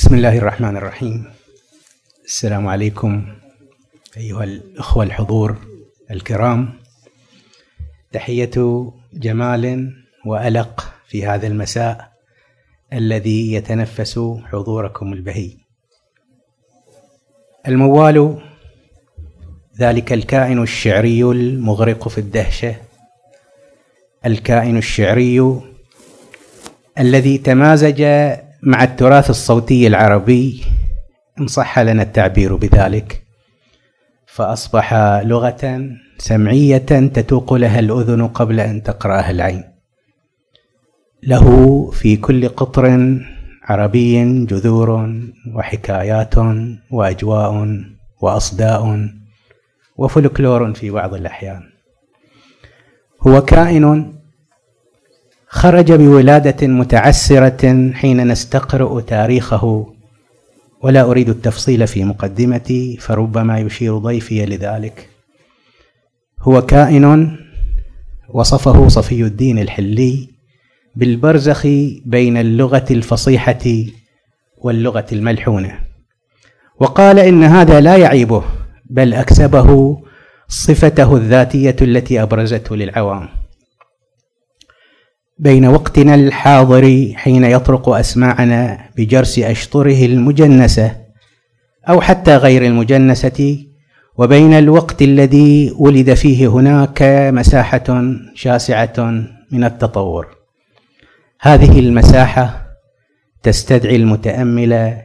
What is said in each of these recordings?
بسم الله الرحمن الرحيم. السلام عليكم أيها الأخوة الحضور الكرام. تحية جمال وألق في هذا المساء الذي يتنفس حضوركم البهي. الموال ذلك الكائن الشعري المغرق في الدهشة. الكائن الشعري الذي تمازج مع التراث الصوتي العربي إن صح لنا التعبير بذلك. فأصبح لغة سمعية تتوق لها الأذن قبل أن تقرأها العين. له في كل قطر عربي جذور وحكايات وأجواء وأصداء وفلكلور في بعض الأحيان. هو كائن خرج بولادة متعسرة حين نستقرأ تاريخه. ولا أريد التفصيل في مقدمتي فربما يشير ضيفي لذلك. هو كائن وصفه صفي الدين الحلي بالبرزخ بين اللغة الفصيحة واللغة الملحونة. وقال إن هذا لا يعيبه بل أكسبه صفته الذاتية التي أبرزته للعوام. بين وقتنا الحاضر حين يطرق أسماعنا بجرس أشطره المجنسة أو حتى غير المجنسة وبين الوقت الذي ولد فيه هناك مساحة شاسعة من التطور. هذه المساحة تستدعي المتأمل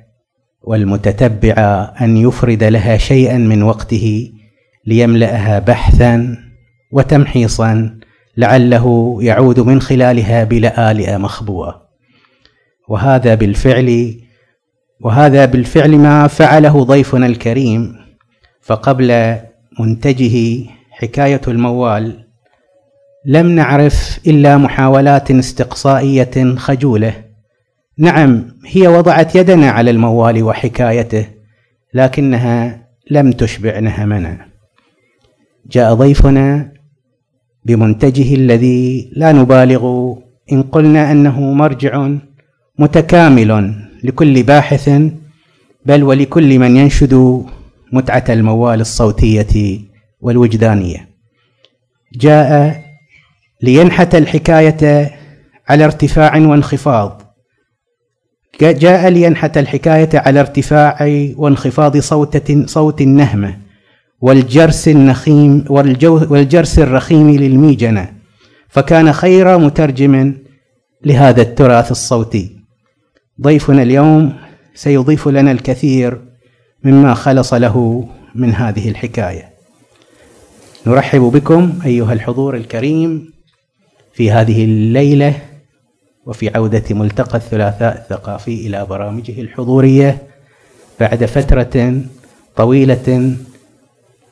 والمتتبع أن يفرد لها شيئا من وقته ليملأها بحثا وتمحيصا لعله يعود من خلالها بلآلئ مخبوءة وهذا بالفعل وهذا بالفعل ما فعله ضيفنا الكريم. فقبل منتجه حكاية الموال لم نعرف إلا محاولات استقصائية خجولة. نعم هي وضعت يدنا على الموال وحكايته لكنها لم تشبع نهمنا جاء ضيفنا بمنتجه الذي لا نبالغ إن قلنا أنه مرجع متكامل لكل باحث بل ولكل من ينشد متعة الموال الصوتية والوجدانية. جاء لينحت الحكاية على ارتفاع وانخفاض. جاء لينحت الحكاية على ارتفاع وانخفاض صوت صوت النهمة. والجرس النخيم والجرس الرخيم للميجنة. فكان خير مترجم لهذا التراث الصوتي. ضيفنا اليوم سيضيف لنا الكثير مما خلص له من هذه الحكاية. نرحب بكم أيها الحضور الكريم في هذه الليلة وفي عودة ملتقى الثلاثاء الثقافي إلى برامجه الحضورية بعد فترة طويلة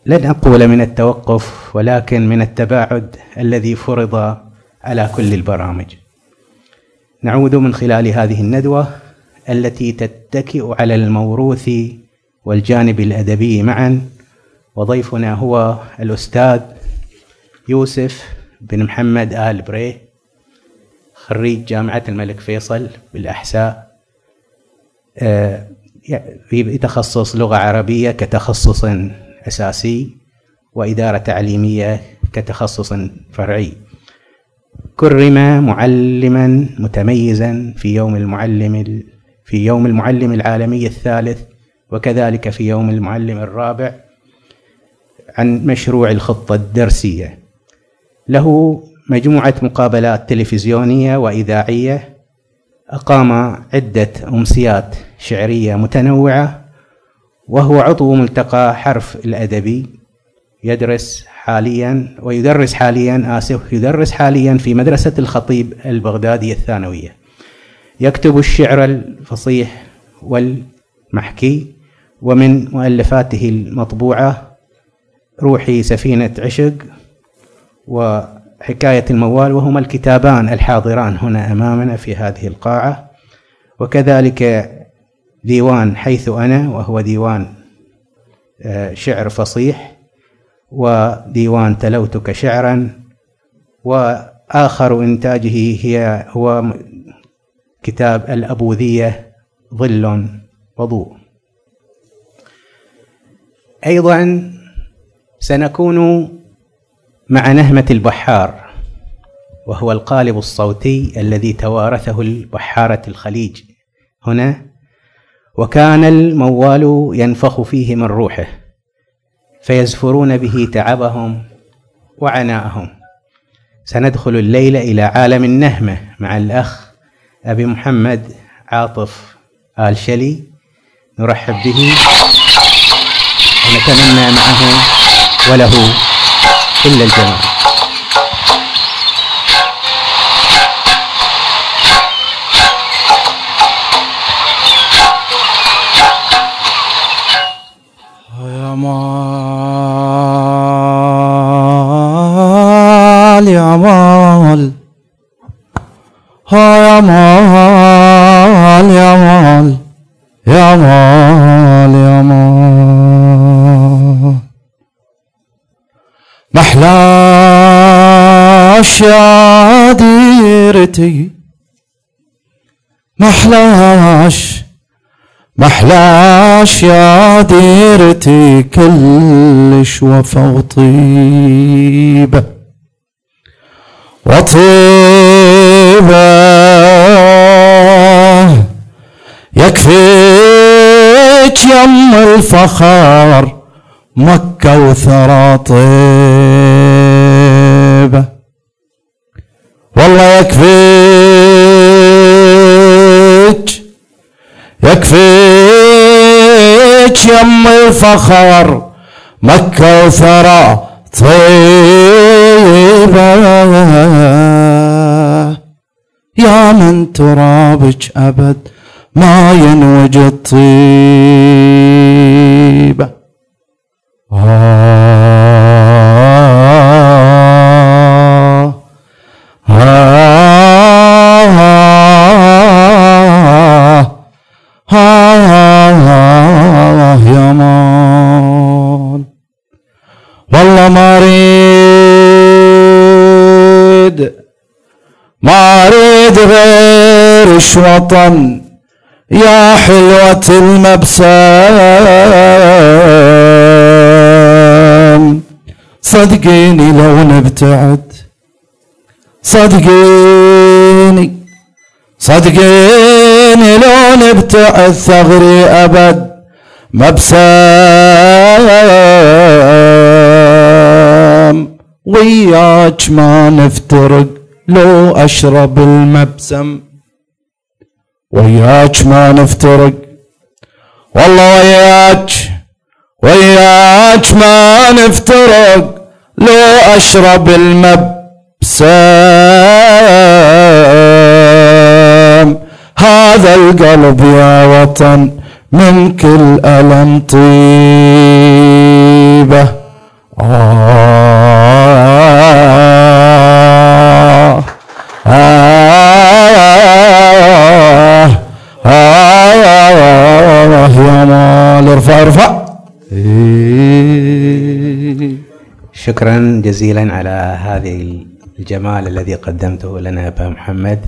لن أقول من التوقف ولكن من التباعد الذي فرض على كل البرامج. نعود من خلال هذه الندوة التي تتكئ على الموروث والجانب الأدبي معا. وضيفنا هو الأستاذ يوسف بن محمد آل بريه خريج جامعة الملك فيصل بالأحساء. آه، في تخصص لغة عربية كتخصص أساسي وإدارة تعليمية كتخصص فرعي. كرم معلما متميزا في يوم المعلم في يوم المعلم العالمي الثالث وكذلك في يوم المعلم الرابع عن مشروع الخطة الدرسية. له مجموعة مقابلات تلفزيونية وإذاعية أقام عدة أمسيات شعرية متنوعة وهو عضو ملتقى حرف الأدبي يدرس حاليا ويدرس حاليا آسف يدرس حاليا في مدرسة الخطيب البغدادية الثانوية. يكتب الشعر الفصيح والمحكي ومن مؤلفاته المطبوعة روحي سفينة عشق وحكاية الموال وهما الكتابان الحاضران هنا أمامنا في هذه القاعة. وكذلك ديوان حيث أنا وهو ديوان آه، شعر فصيح وديوان تلوتك شعرا وآخر إنتاجه هي هو كتاب الأبوذية ظل وضوء. أيضا سنكون مع نهمة البحار وهو القالب الصوتي الذي توارثه البحارة الخليج. هنا وكان الموال ينفخ فيه من روحه فيزفرون به تعبهم وعناءهم. سندخل الليلة إلى عالم النهمة مع الأخ أبي محمد عاطف آل شلي نرحب به ونتمنى معه وله كل الجمال. مال يا مال يا مال يا مال. محلاش يا ديرتي محلاش محلاش يا ديرتي كلش وفا وطيبة وطيبة يكفيك يم الفخار مكة وثرى طيبة. والله يكفيك يكفيك يم الفخر مكة وثرى طيبة يا من ترابك أبد ما ينوجد طيبة آه. وطن يا حلوة المبسم. صدقيني لو نبتعد. صدقيني. صدقيني لو نبتعد ثغري أبد. مبسم. وياك ما نفترق لو أشرب المبسم. وياك ما نفترق. والله وياك وياك ما نفترق. لو أشرب المبسم هذا القلب يا وطن من كل ألم طيبة. آه. شكرا جزيلا على هذه الجمال الذي قدمته لنا أبا محمد.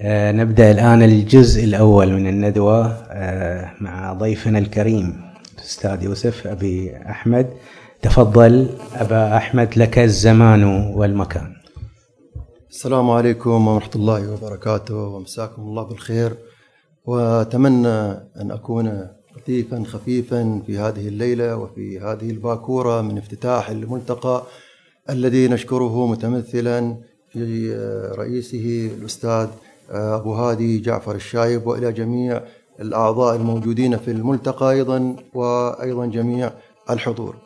آه، نبدأ الآن الجزء الأول من الندوة آه، مع ضيفنا الكريم الأستاذ يوسف أبي أحمد. تفضل أبا أحمد لك الزمان والمكان. السلام عليكم ورحمة الله وبركاته ومساكم الله بالخير. وأتمنى أن أكون لطيفا خفيفا في هذه الليلة وفي هذه الباكورة من افتتاح الملتقى الذي نشكره متمثلا في رئيسه الأستاذ أبو هادي جعفر الشايب وإلى جميع الأعضاء الموجودين في الملتقى أيضا وأيضا جميع الحضور.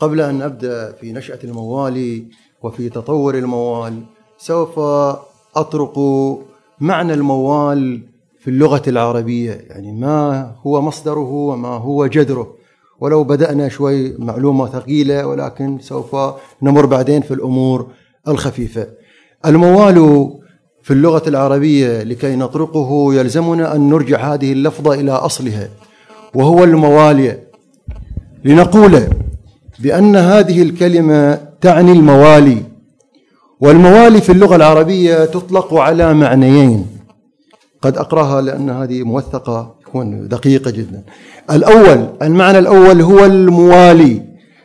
قبل أن أبدأ في نشأة الموالي وفي تطور الموال سوف أطرق معنى الموال في اللغة العربية يعني ما هو مصدره وما هو جذره. ولو بدأنا شوي معلومة ثقيلة ولكن سوف نمر بعدين في الأمور الخفيفة. الموال في اللغة العربية لكي نطرقه يلزمنا أن نرجع هذه اللفظة إلى أصلها وهو الموالية لنقول بأن هذه الكلمة تعني الموالي والموالي في اللغة العربية تطلق على معنيين. قد أقرأها لأن هذه موثقة تكون دقيقة جدا. الأول المعنى الأول هو الموالي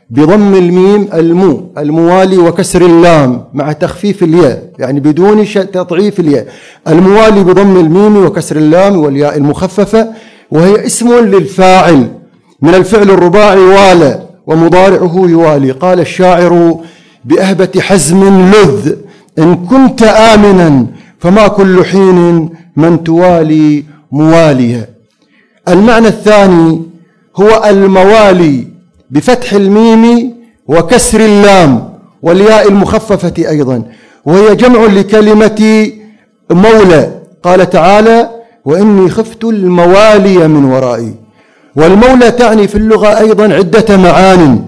بضم الميم المو الموالي وكسر اللام مع تخفيف الياء يعني بدون تضعيف الياء. الموالي بضم الميم وكسر اللام والياء المخففة وهي اسم للفاعل. من الفعل الرباعي والى ومضارعه يوالي. قال الشاعر بأهبة حزم لذ إن كنت آمنا فما كل حين من توالي مواليا المعنى الثاني هو الموالي بفتح الميم وكسر اللام والياء المخففة أيضا وهي جمع لكلمة مولى. قال تعالى وإني خفت الموالي من ورائي. والمولى تعني في اللغة أيضا عدة معان.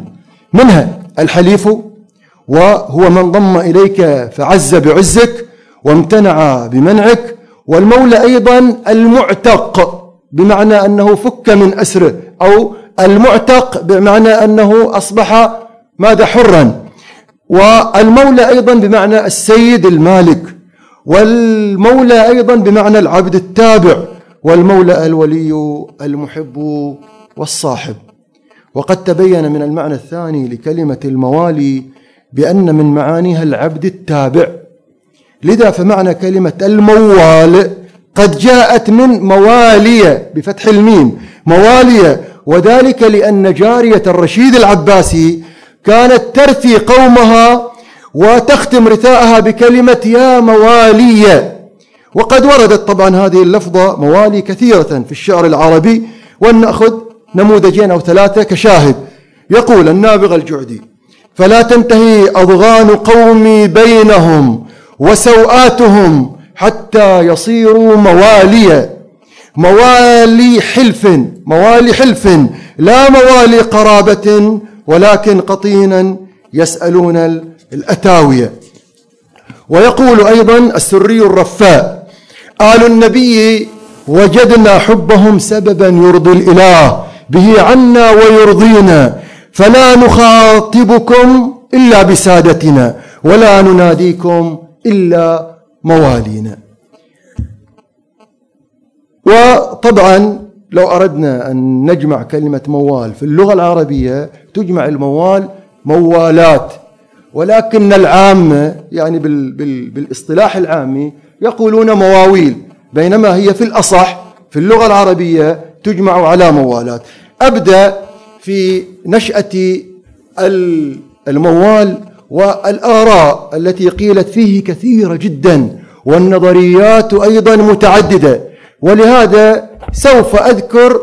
منها الحليف وهو من ضم إليك فعز بعزك وامتنع بمنعك. والمولى أيضا المعتق بمعنى أنه فك من أسره أو المعتق بمعنى أنه أصبح ماذا حرا. والمولى أيضا بمعنى السيد المالك. والمولى أيضا بمعنى العبد التابع. والمولى الولي المحب والصاحب. وقد تبين من المعنى الثاني لكلمة الموالي بأن من معانيها العبد التابع. لذا فمعنى كلمة الموال قد جاءت من موالية بفتح الميم. موالية وذلك لأن جارية الرشيد العباسي كانت ترثي قومها وتختم رثاءها بكلمة يا موالية وقد وردت طبعا هذه اللفظة موالي كثيرة في الشعر العربي ولنأخذ نموذجين أو ثلاثة كشاهد. يقول النابغ الجعدي فلا تنتهي أضغان قومي بينهم وسوآتهم حتى يصيروا مواليا. موالي حلف موالي حلف. لا موالي قرابة ولكن قطينا يسألون الأتاوية. ويقول أيضا السري الرفاء آل النبي وجدنا حبهم سببا يرضي الإله به عنا ويرضينا فلا نخاطبكم إلا بسادتنا ولا نناديكم إلا موالينا. وطبعا لو أردنا أن نجمع كلمة موال في اللغة العربية تجمع الموال موالات. ولكن العامة يعني بال بال بالاصطلاح العامي يقولون مواويل بينما هي في الأصح في اللغة العربية تجمع على موالات. أبدأ في نشأة الموال والآراء التي قيلت فيه كثيرة جدا والنظريات أيضا متعددة. ولهذا سوف أذكر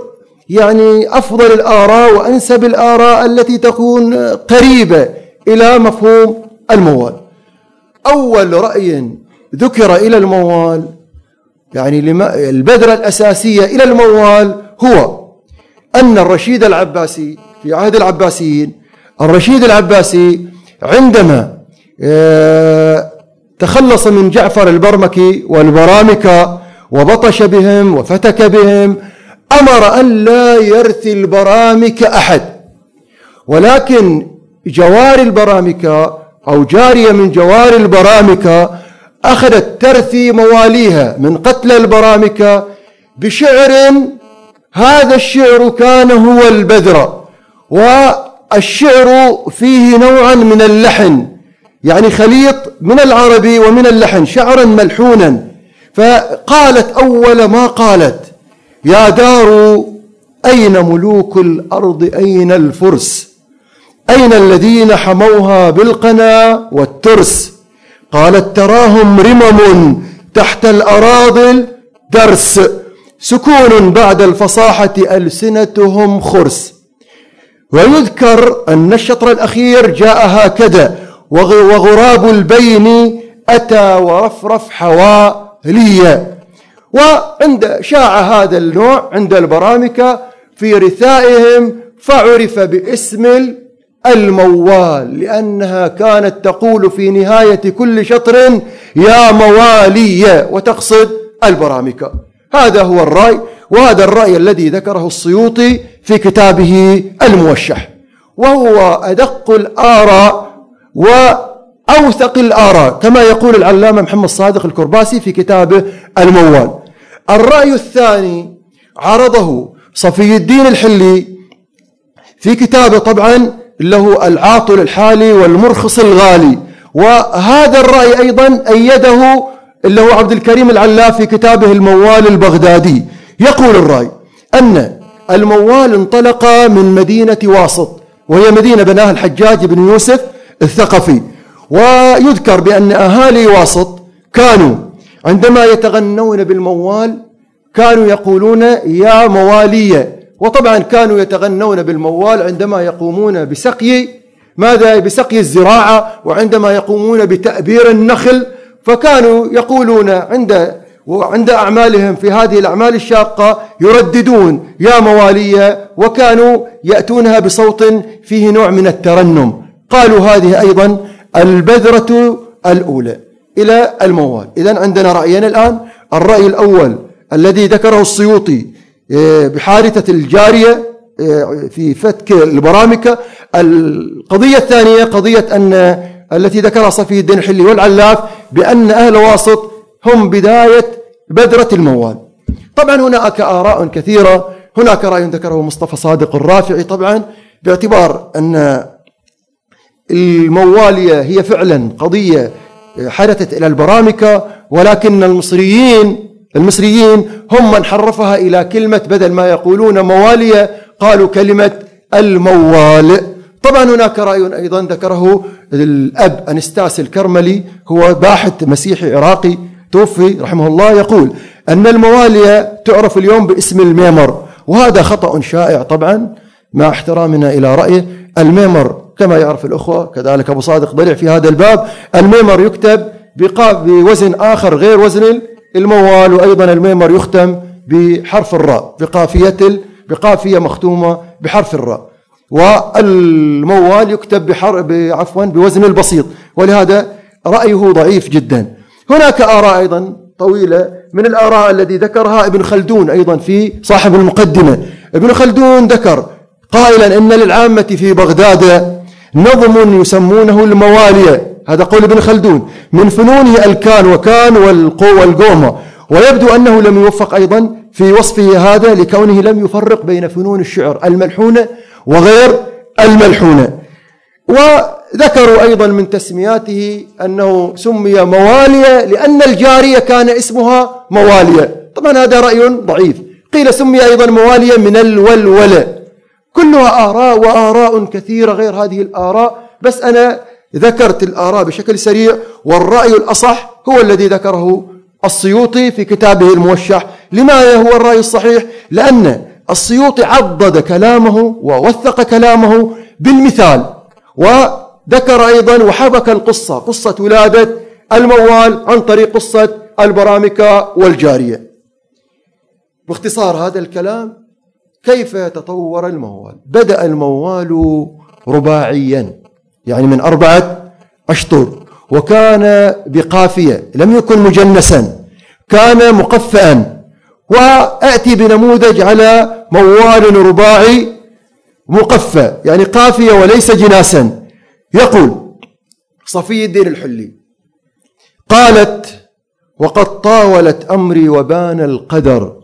يعني أفضل الآراء وأنسب الآراء التي تكون قريبة إلى مفهوم الموال. أول رأي ذكر إلى الموال يعني البذرة الأساسية إلى الموال هو أن الرشيد العباسي في عهد العباسيين الرشيد العباسي عندما آه، تخلص من جعفر البرمكي والبرامكة وبطش بهم وفتك بهم أمر أن لا يرثي البرامك أحد. ولكن جوار البرامكة أو جارية من جوار البرامكة أخذت ترثي مواليها من قتل البرامكة بشعر هذا الشعر كان هو البذرة والشعر فيه نوعا من اللحن يعني خليط من العربي ومن اللحن شعرا ملحونا. فقالت أول ما قالت يا دار أين ملوك الأرض؟ أين الفرس؟ أين الذين حموها بالقنا والترس؟ قالت تراهم رمم تحت الأراضي درس سكون بعد الفصاحة ألسنتهم خرس. ويذكر أن الشطر الأخير جاء هكذا وغراب البين أتى ورفرف حواليا وعند شاع هذا النوع عند البرامكة في رثائهم فعرف باسم الموال لأنها كانت تقول في نهاية كل شطر يا موالي وتقصد البرامكة. هذا هو الرأي. وهذا الرأي الذي ذكره السيوطي في كتابه الموشح وهو أدق الآراء وأوثق الآراء كما يقول العلامة محمد صادق الكرباسي في كتابه الموال. الرأي الثاني عرضه صفي الدين الحلي في كتابه طبعا له العاطل الحالي والمرخص الغالي وهذا الرأي أيضا أيده اللي هو عبد الكريم العلاف في كتابه الموال البغدادي. يقول الرأي أن الموال انطلق من مدينة واسط وهي مدينة بناها الحجاج بن يوسف الثقفي. ويذكر بأن أهالي واسط كانوا عندما يتغنون بالموال كانوا يقولون يا موالية. وطبعا كانوا يتغنون بالموال عندما يقومون بسقي ماذا؟ بسقي الزراعة وعندما يقومون بتأبير النخل. فكانوا يقولون عند وعند أعمالهم في هذه الأعمال الشاقة يرددون يا موالية وكانوا يأتونها بصوت فيه نوع من الترنم. قالوا هذه أيضا البذرة الأولى إلى الموال. إذا عندنا رأيين الآن. الرأي الأول الذي ذكره السيوطي آه، بحادثة الجارية آه، في فتك البرامكة. القضية الثانية قضية أن التي ذكرها صفي الدين الحلي والعلاف بأن أهل واسط هم بداية بدرة الموال. طبعا هناك آراء كثيرة. هناك رأي ذكره مصطفى صادق الرافعي. طبعا باعتبار أن الموالية هي فعلا قضية حدثت إلى البرامكة ولكن المصريين المصريين هم من حرفها إلى كلمة بدل ما يقولون موالية قالوا كلمة الموال. طبعا هناك رأي أيضا ذكره الأب أنستاس الكرملي هو باحث مسيحي عراقي توفي رحمه الله يقول أن الموالية تعرف اليوم باسم الميمر وهذا خطأ شائع طبعا مع احترامنا إلى رأيه. الميمر كما يعرف الأخوة كذلك أبو صادق ضلع في هذا الباب. الميمر يكتب بوزن آخر غير وزن الموال وأيضا الميمر يختم بحرف الراء بقافية بقافية مختومة بحرف الراء. والموال يكتب بحر عفوا بوزن البسيط. ولهذا رأيه ضعيف جدا. هناك آراء أيضا طويلة من الآراء الذي ذكرها ابن خلدون أيضا في صاحب المقدمة. ابن خلدون ذكر قائلا إن للعامة في بغداد نظم يسمونه الموالية هذا قول ابن خلدون. من فنونه الكان وكان والقو والقومة ويبدو أنه لم يوفق أيضا في وصفه هذا لكونه لم يفرق بين فنون الشعر الملحونة وغير الملحونة وذكروا أيضا من تسمياته أنه سمي موالية لأن الجارية كان اسمها موالية. طبعا هذا رأي ضعيف. قيل سمي أيضا موالية من الولولة. كلها آراء وآراء كثيرة غير هذه الآراء. بس أنا ذكرت الآراء بشكل سريع والرأي الأصح هو الذي ذكره السيوطي في كتابه الموشح. لماذا هو الرأي الصحيح؟ لأن السيوطي عضد كلامه ووثق كلامه بالمثال. وذكر أيضا وحبك القصة قصة ولادة الموال عن طريق قصة البرامكة والجارية. باختصار هذا الكلام كيف تطور الموال؟ بدأ الموال رباعيا يعني من أربعة أشطر وكان بقافية لم يكن مجنسا كان مقفأا وأتي بنموذج على موال رباعي مقفى يعني قافية وليس جناسا. يقول صفي الدين الحلي قالت وقد طاولت أمري وبان القدر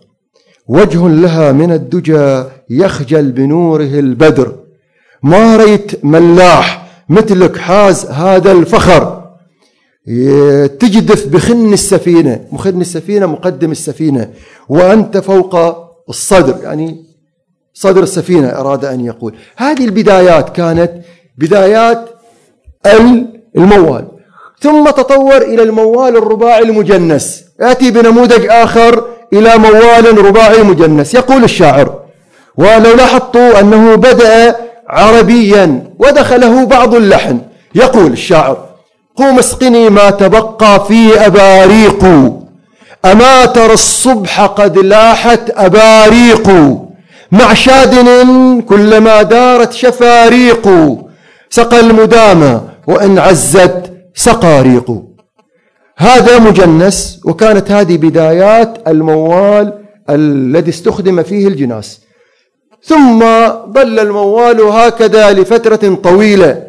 وجه لها من الدجى يخجل بنوره البدر. ما ريت ملاح مثلك حاز هذا الفخر تجدف بخن السفينة مخن السفينة مقدم السفينة وأنت فوق الصدر. يعني صدر السفينة أراد أن يقول. هذه البدايات كانت بدايات الموال. ثم تطور إلى الموال الرباعي المجنس. يأتي بنموذج آخر إلى موال رباعي مجنس يقول الشاعر ولو لاحظتوا أنه بدأ عربيا ودخله بعض اللحن. يقول الشاعر قوم اسقني ما تبقى في أباريق. أما ترى الصبح قد لاحت أباريق. مع شادن كلما دارت شفاريق. سقى المدامى وإن عزت سقاريق هذا مجنس وكانت هذه بدايات الموال الذي استخدم فيه الجناس. ثم ظل الموال هكذا لفترة طويلة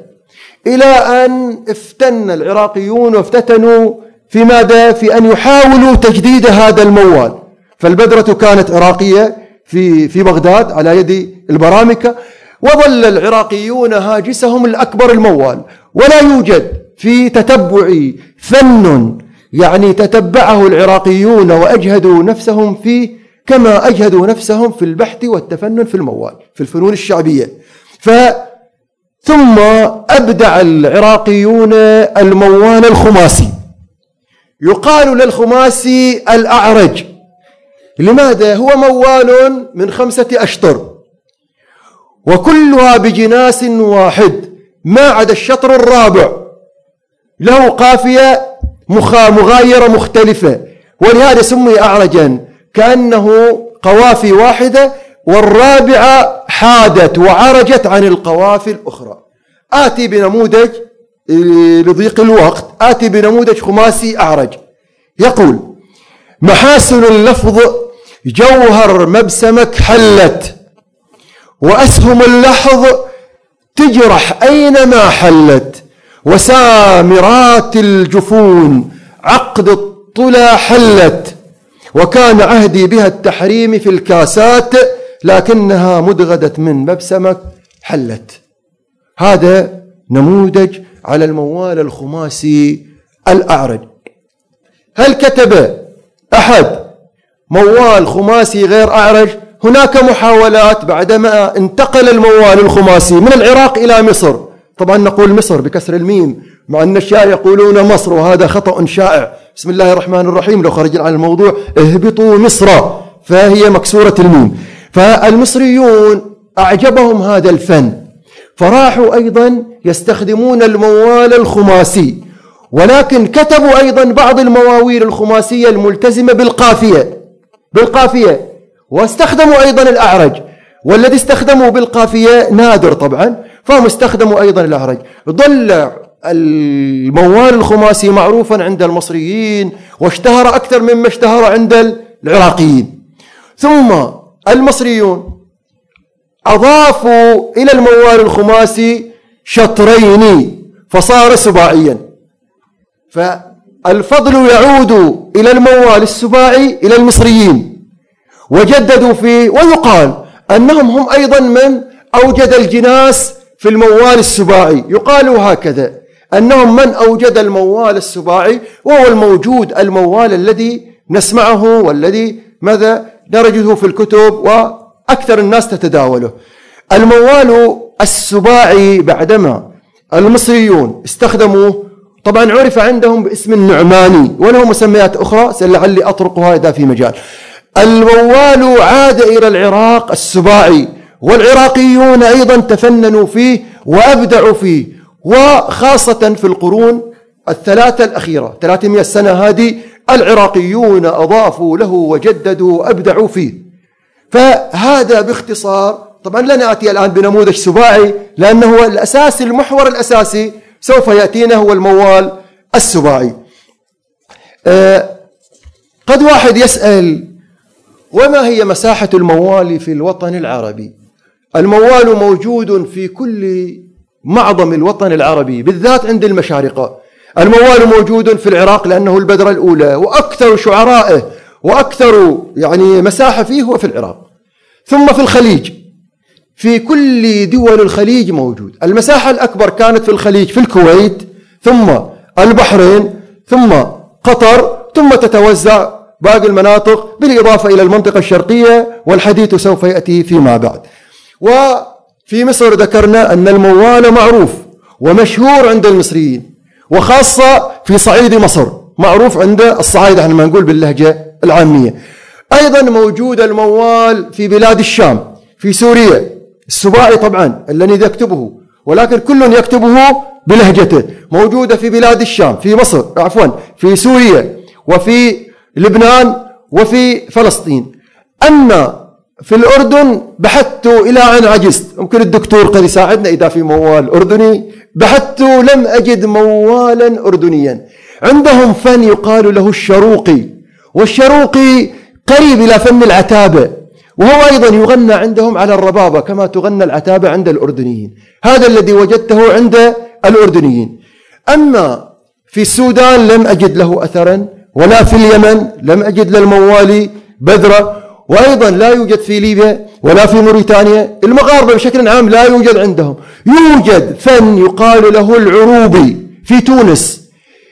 إلى أن افتن العراقيون وافتتنوا في ماذا؟ في أن يحاولوا تجديد هذا الموال. فالبدرة كانت عراقية في في بغداد على يد البرامكة وظل العراقيون هاجسهم الأكبر الموال. ولا يوجد في تتبع فن يعني تتبعه العراقيون وأجهدوا نفسهم فيه كما أجهدوا نفسهم في البحث والتفنن في الموال في الفنون الشعبية. ف ثم أبدع العراقيون الموال الخماسي. يقال للخماسي الأعرج. لماذا؟ هو موال من خمسة أشطر. وكلها بجناس واحد. ما عدا الشطر الرابع. له قافية مغايرة مختلفة ولهذا سمي أعرجا كأنه قوافي واحدة والرابعة حادت وعرجت عن القوافي الأخرى. آتي بنموذج لضيق الوقت آتي بنموذج خماسي أعرج. يقول محاسن اللفظ جوهر مبسمك حلت وأسهم اللحظ تجرح أينما حلت. وسامرات الجفون عقد الطلا حلت. وكان عهدي بها التحريم في الكاسات لكنها مدغدت من مبسمك حلت. هذا نموذج على الموال الخماسي الأعرج. هل كتب أحد موال خماسي غير أعرج؟ هناك محاولات بعدما انتقل الموال الخماسي من العراق إلى مصر. طبعا نقول مصر بكسر الميم مع أن الشاعر يقولون مصر وهذا خطأ شائع. بسم الله الرحمن الرحيم. لو خرجنا عن الموضوع اهبطوا مصر. فهي مكسورة الميم. فالمصريون أعجبهم هذا الفن. فراحوا أيضا يستخدمون الموال الخماسي. ولكن كتبوا أيضا بعض المواويل الخماسية الملتزمة بالقافية. بالقافية. واستخدموا أيضا الأعرج. والذي استخدموا بالقافية نادر طبعا فهم استخدموا أيضا الأعرج. ظل الموال الخماسي معروفا عند المصريين واشتهر أكثر مما اشتهر عند العراقيين. ثم المصريون أضافوا إلى الموال الخماسي شطرين فصار سباعيا. فالفضل يعود إلى الموال السباعي إلى المصريين. وجددوا فيه ويقال أنهم هم أيضا من أوجد الجناس في الموال السباعي. يقال هكذا أنهم من أوجد الموال السباعي وهو الموجود الموال الذي نسمعه والذي ماذا درجته في الكتب وأكثر الناس تتداوله. الموال السباعي بعدما المصريون استخدموه طبعا عرف عندهم باسم النعماني وله مسميات أخرى لعلي أطرقها إذا في مجال. الموال عاد إلى العراق السباعي والعراقيون أيضا تفننوا فيه وأبدعوا فيه وخاصة في القرون الثلاثة الأخيرة 300 سنة هذه العراقيون أضافوا له وجددوا وأبدعوا فيه. فهذا باختصار طبعا لا نأتي الآن بنموذج سباعي لأنه الأساس المحور الأساسي سوف يأتينا هو الموال السباعي. آه قد واحد يسأل وما هي مساحة الموال في الوطن العربي؟ الموال موجود في كل معظم الوطن العربي بالذات عند المشارقة الموال موجود في العراق لأنه البذرة الأولى وأكثر شعرائه وأكثر يعني مساحة فيه هو في العراق. ثم في الخليج. في كل دول الخليج موجود. المساحة الأكبر كانت في الخليج في الكويت ثم البحرين ثم قطر ثم تتوزع باقي المناطق بالإضافة إلى المنطقة الشرقية والحديث سوف يأتي فيما بعد. وفي مصر ذكرنا أن الموال معروف ومشهور عند المصريين وخاصة في صعيد مصر معروف عند الصعايدة إحنا ما نقول باللهجة العامية. أيضا موجود الموال في بلاد الشام في سوريا السباعي طبعا الذي يكتبه ولكن كل يكتبه بلهجته موجودة في بلاد الشام في مصر عفوا في سوريا وفي لبنان وفي فلسطين. أما في الأردن بحثت إلى أن عجزت. ممكن الدكتور قد يساعدنا إذا في موال أردني. بحثت لم أجد موالا أردنيا. عندهم فن يقال له الشروقي. والشروقي قريب إلى فن العتابة. وهو أيضا يغنى عندهم على الربابة كما تغنى العتابة عند الأردنيين. هذا الذي وجدته عند الأردنيين. أما في السودان لم أجد له أثرا. ولا في اليمن لم أجد للموالي بذرة وأيضا لا يوجد في ليبيا ولا في موريتانيا المغاربة بشكل عام لا يوجد عندهم. يوجد فن يقال له العروبي في تونس.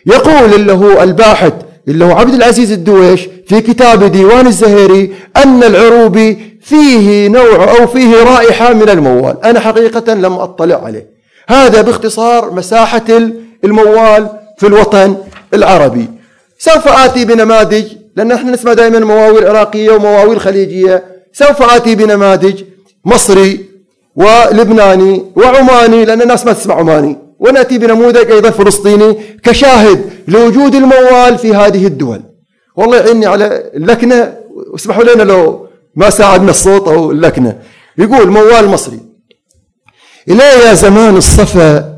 يقول اللي هو الباحث اللي هو عبد العزيز الدويش في كتاب ديوان الزهيري أن العروبي فيه نوع أو فيه رائحة من الموال. أنا حقيقة لم أطلع عليه. هذا باختصار مساحة الموال في الوطن العربي. سوف آتي بنماذج لأن إحنا نسمع دائما مواويل عراقية ومواويل خليجية. سوف آتي بنماذج مصري ولبناني وعماني لأن الناس ما تسمع عماني. ونأتي بنموذج أيضا فلسطيني كشاهد لوجود الموال في هذه الدول. والله يعيني على اللكنة واسمحوا لنا لو ما ساعدنا الصوت أو اللكنة يقول موال مصري إلى يا زمان الصفا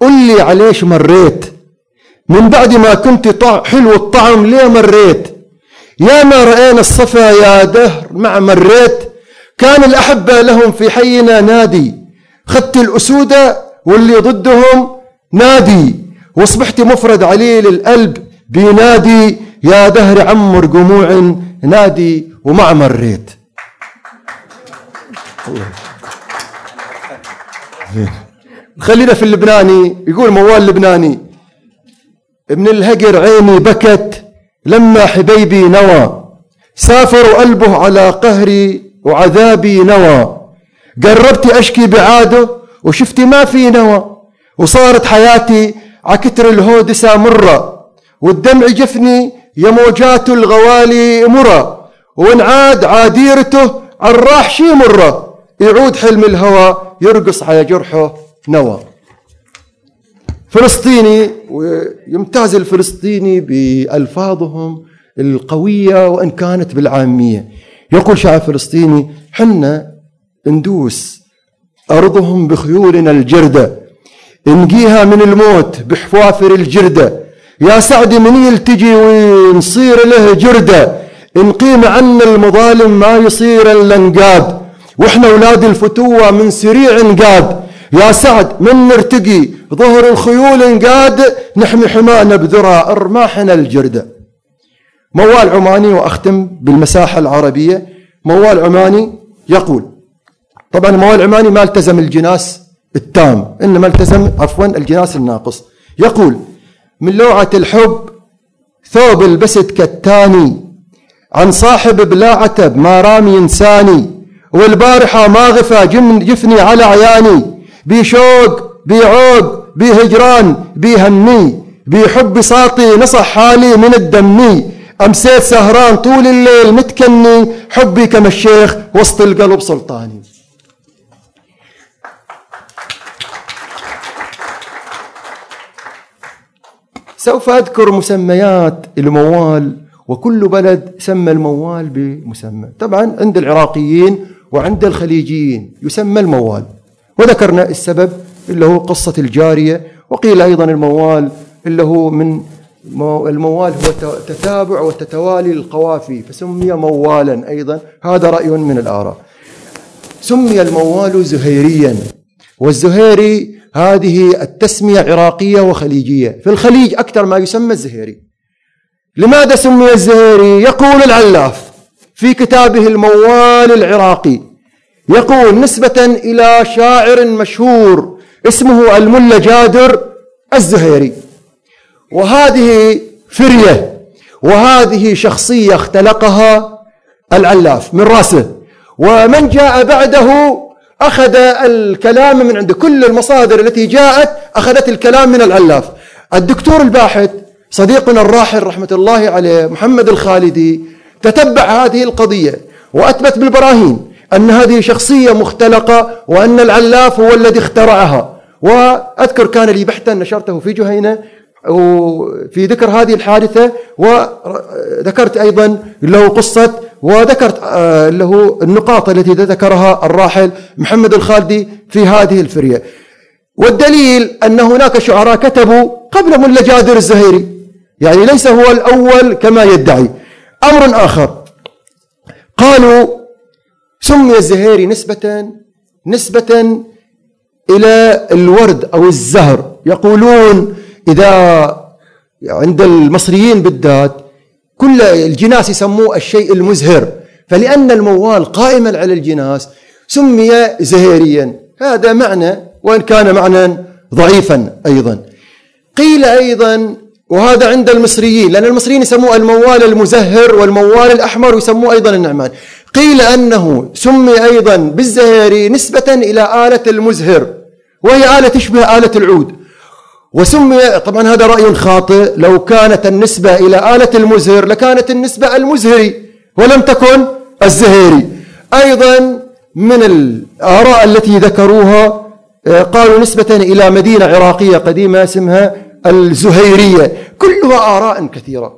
قل لي عليش مريت من بعد ما كنت حلو الطعم ليه مريت؟ يا ما رأينا الصفا يا دهر مع مريت. كان الأحبة لهم في حينا نادي. خدت الأسودة واللي ضدهم نادي. واصبحت مفرد عليل القلب بينادي. يا دهر عمر جموع نادي ومع مريت. خلينا في اللبناني. يقول موال لبناني. ابن الهجر عيني بكت لما حبيبي نوى. سافر قلبه على قهري وعذابي نوى. قربت أشكي بعاده وشفتي ما في نوى. وصارت حياتي عكتر الهودسة مرة والدمع جفني يا موجات الغوالي مرة. وانعاد عاديرته عالراح شي مرة. يعود حلم الهوى يرقص على جرحه نوى. فلسطيني ويمتاز الفلسطيني بألفاظهم القوية وإن كانت بالعامية. يقول شاعر فلسطيني حنا ندوس أرضهم بخيولنا الجردة نجيها من الموت بحوافر الجردة. يا سعد من يلتجي ونصير له جردة؟ نقيم عنا المظالم ما يصير إلا نقاد وإحنا أولاد الفتوة من سريع نقاد يا سعد من نرتقي ظهر الخيول نقاد نحمي حمانا بذرى أرماحنا الجردة موال عماني وأختم بالمساحة العربية موال عماني يقول طبعا موال العماني ما التزم الجناس التام إنما التزم عفوا الجناس الناقص. يقول من لوعة الحب ثوب البست كالتاني عن صاحب بلا عتب ما رامي إنساني والبارحة ما غفى جفني على عياني بشوق بعوق بهجران بهمي بحب ساطي نصح حالي من الدمي. أمسيت سهران طول الليل متكني حبي كما الشيخ وسط القلب سلطاني. سوف أذكر مسميات الموال وكل بلد سمى الموال بمسمى. طبعا عند العراقيين وعند الخليجيين يسمى الموال وذكرنا السبب اللي هو قصة الجارية وقيل أيضا الموال اللي هو من الموال هو تتابع وتتوالي القوافي فسمي موالا أيضا. هذا رأي من الآراء. سمي الموال زهيريا والزهيري هذه التسمية عراقية وخليجية. في الخليج أكثر ما يسمى الزهيري. لماذا سمي الزهيري؟ يقول العلاف في كتابه الموال العراقي. يقول نسبة إلى شاعر مشهور اسمه الملا جادر الزهيري. وهذه فرية وهذه شخصية اختلقها العلاف من راسه. ومن جاء بعده أخذ الكلام من عنده كل المصادر التي جاءت أخذت الكلام من العلاف. الدكتور الباحث صديقنا الراحل رحمة الله عليه محمد الخالدي تتبع هذه القضية وأثبت بالبراهين أن هذه شخصية مختلقة وأن العلاف هو الذي اخترعها. وأذكر كان لي بحثا نشرته في جهينة وفي ذكر هذه الحادثة وذكرت أيضا له قصة وذكرت آه، له النقاط التي ذكرها الراحل محمد الخالدي في هذه الفرية. والدليل أن هناك شعراء كتبوا قبل ملا جادر الزهيري يعني ليس هو الأول كما يدعي. أمر آخر قالوا سمي الزهيري نسبة نسبة إلى الورد أو الزهر. يقولون إذا عند المصريين بالذات كل الجناس يسموه الشيء المزهر فلأن الموال قائما على الجناس سمي زهيريا. هذا معنى وإن كان معنى ضعيفا أيضا. قيل أيضا وهذا عند المصريين لأن المصريين يسموه الموال المزهر والموال الأحمر ويسموه أيضا النعمان. قيل أنه سمي أيضا بالزهيري نسبة إلى آلة المزهر وهي آلة تشبه آلة العود. وسمي طبعا هذا رأي خاطئ لو كانت النسبة إلى آلة المزهر لكانت النسبة المزهري ولم تكن الزهيري أيضا من الآراء التي ذكروها آه، قالوا نسبة إلى مدينة عراقية قديمة اسمها الزهيرية. كلها آراء كثيرة.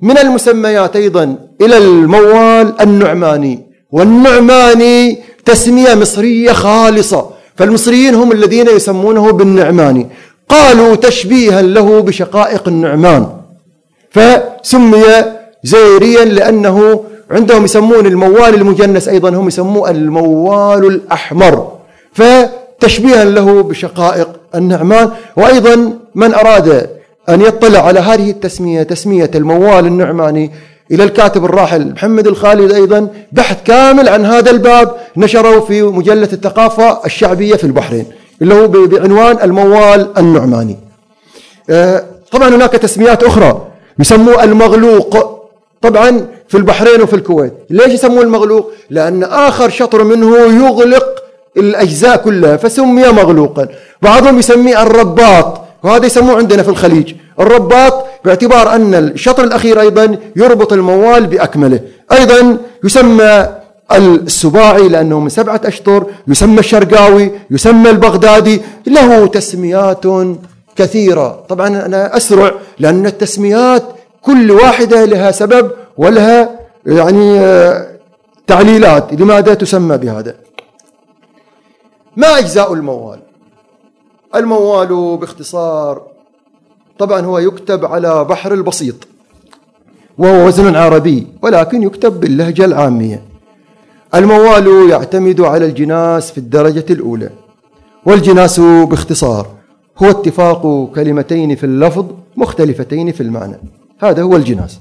من المسميات أيضا إلى الموال النعماني. والنعماني تسمية مصرية خالصة فالمصريين هم الذين يسمونه بالنعماني. قالوا تشبيها له بشقائق النعمان فسمي زيريا لأنه عندهم يسمون الموال المجنس أيضا هم يسموه الموال الأحمر فتشبيها له بشقائق النعمان. وأيضا من أراد أن يطلع على هذه التسمية تسمية الموال النعماني إلى الكاتب الراحل محمد الخالد أيضا بحث كامل عن هذا الباب نشره في مجلة الثقافة الشعبية في البحرين اللي هو بعنوان الموال النعماني. آه، طبعا هناك تسميات أخرى يسموه المغلوق. طبعا في البحرين وفي الكويت. ليش يسموه المغلوق؟ لأن آخر شطر منه يغلق الأجزاء كلها فسمي مغلوقا. بعضهم يسميه الرباط. وهذا يسموه عندنا في الخليج. الرباط باعتبار أن الشطر الأخير أيضا يربط الموال بأكمله. أيضا يسمى السباعي لأنه من سبعة أشطر يسمى الشرقاوي يسمى البغدادي. له تسميات كثيرة. طبعا أنا أسرع لأن التسميات كل واحدة لها سبب ولها يعني تعليلات لماذا تسمى بهذا. ما أجزاء الموال؟ الموال باختصار. طبعا هو يكتب على بحر البسيط. وهو وزن عربي ولكن يكتب باللهجة العامية. الموال يعتمد على الجناس في الدرجة الأولى. والجناس باختصار هو اتفاق كلمتين في اللفظ مختلفتين في المعنى. هذا هو الجناس.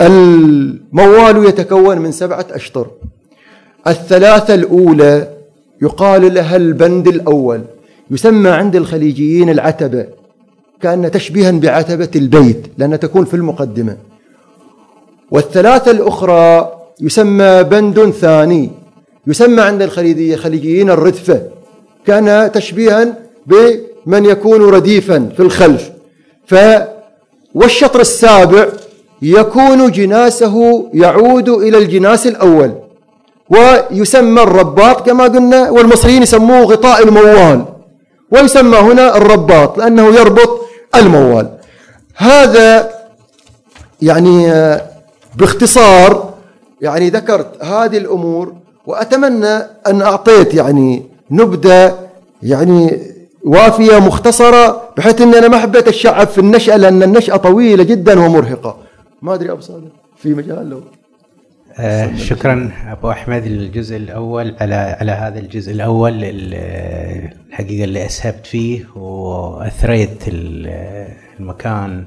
الموال يتكون من سبعة أشطر. الثلاثة الأولى يقال لها البند الأول. يسمى عند الخليجيين العتبة كأن تشبيها بعتبة البيت لأنها تكون في المقدمة. والثلاثة الأخرى يسمى بند ثاني يسمى عند الخليجيين الردفة كان تشبيها بمن يكون رديفا في الخلف. ف والشطر السابع يكون جناسه يعود إلى الجناس الأول ويسمى الرباط كما قلنا والمصريين يسموه غطاء الموال. ويسمى هنا الرباط لأنه يربط الموال. هذا يعني باختصار يعني ذكرت هذه الأمور وأتمنى أن أعطيت يعني نبذة يعني وافية مختصرة بحيث أن أنا ما حبيت الشعب في النشأة لأن النشأة طويلة جدا ومرهقة. ما أدري أبو صادق في مجال لو؟ آه شكرا أبو أحمد الجزء الأول على على هذا الجزء الأول الحقيقة اللي أسهبت فيه وأثريت المكان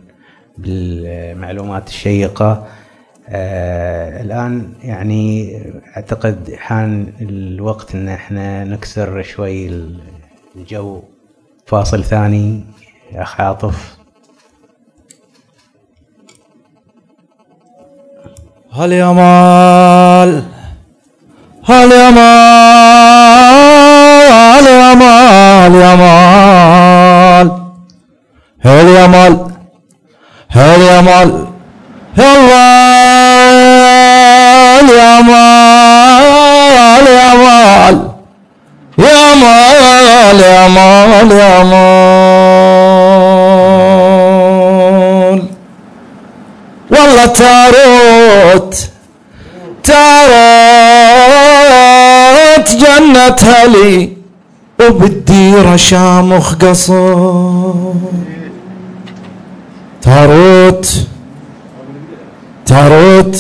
بالمعلومات الشيقة. آه الآن يعني أعتقد حان الوقت إن إحنا نكسر شوي الجو. فاصل ثاني أخ عاطف. هل يا مال؟ هل يا مال؟ يا مال يا مال؟ هل يا مال؟ هل يا مال؟ يا مال يا مال؟ يا مال؟ يا مال يا مال يا مال. والله تاروت تاروت جنتها لي وبالديرة شامخ قصر تاروت تاروت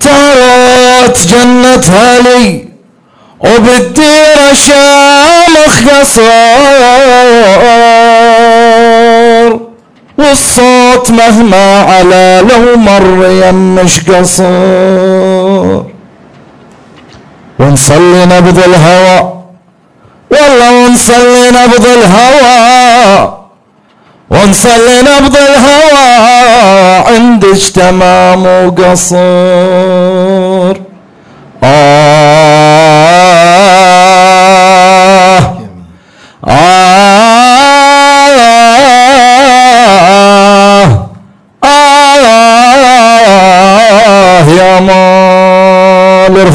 تاروت جنتها لي وبالديرة شامخ قصر والصوت مهما على لو مر يمش قصر. ونصلي نبض الهوى. والله ونصلي نبض الهوى. ونصلي نبض الهوى عندك تمام وقصر. آه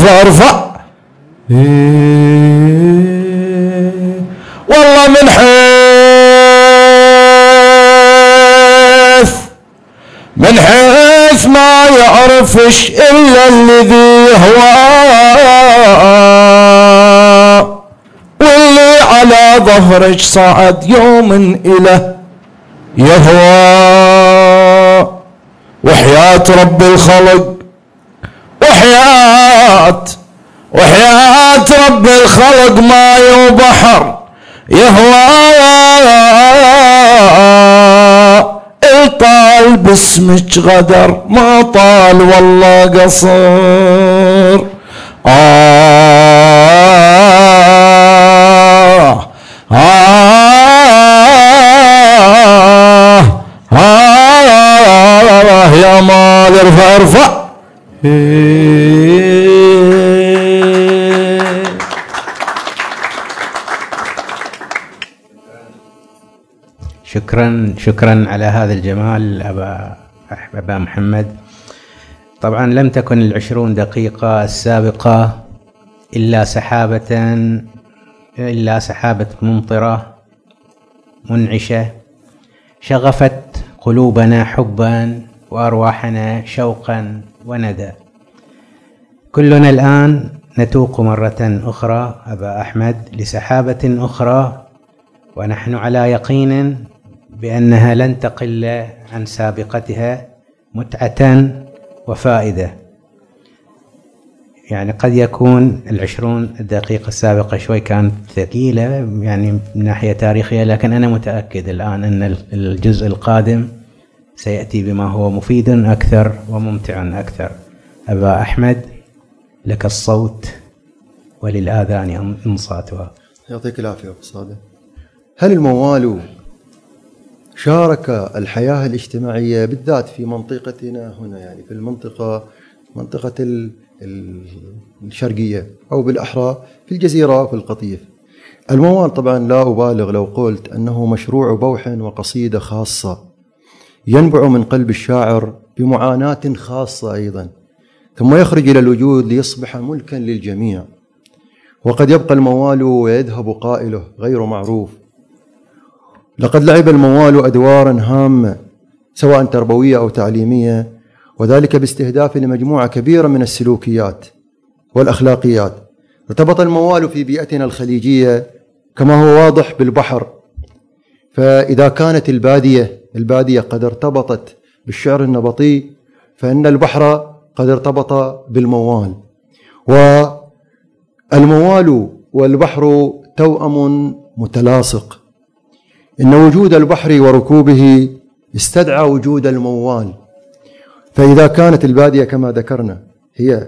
أرفع. إيه. والله من حيث من حيث ما يعرفش إلا الذي هو. واللي على ظهرك صعد يوم إله يهوى. وحياة رب الخلق وحياة وحياة رب الخلق ماي وبحر يهوى الطال باسمك غدر ما طال والله قصر. آه آه آه يا مال ارفع ارفع. شكرا شكرا على هذا الجمال أبا أبا محمد. طبعا لم تكن العشرون دقيقة السابقة إلا سحابة إلا سحابة ممطرة منعشة شغفت قلوبنا حبا وأرواحنا شوقا. وندى كلنا الآن نتوق مرة أخرى أبا أحمد لسحابة أخرى ونحن على يقين بأنها لن تقل عن سابقتها متعة وفائدة. يعني قد يكون العشرون دقيقة السابقة شوي كانت ثقيلة يعني من ناحية تاريخية لكن أنا متأكد الآن أن الجزء القادم سيأتي بما هو مفيد أكثر وممتع أكثر. أبا أحمد لك الصوت وللآذان إنصاتها يعطيك العافية أبو صادق. هل الموال شارك الحياة الاجتماعية بالذات في منطقتنا هنا يعني في المنطقة منطقة ال- ال- الشرقية أو بالأحرى في الجزيرة في القطيف؟ الموال طبعا لا أبالغ لو قلت أنه مشروع بوح وقصيدة خاصة. ينبع من قلب الشاعر بمعاناة خاصة أيضا ثم يخرج إلى الوجود ليصبح ملكا للجميع. وقد يبقى الموال ويذهب قائله غير معروف. لقد لعب الموال أدوارا هامة سواء تربوية أو تعليمية وذلك باستهداف لمجموعة كبيرة من السلوكيات والأخلاقيات. ارتبط الموال في بيئتنا الخليجية كما هو واضح بالبحر فإذا كانت البادية البادية قد ارتبطت بالشعر النبطي فإن البحر قد ارتبط بالموال. والموال والبحر توأم متلاصق. إن وجود البحر وركوبه استدعى وجود الموال. فإذا كانت البادية كما ذكرنا هي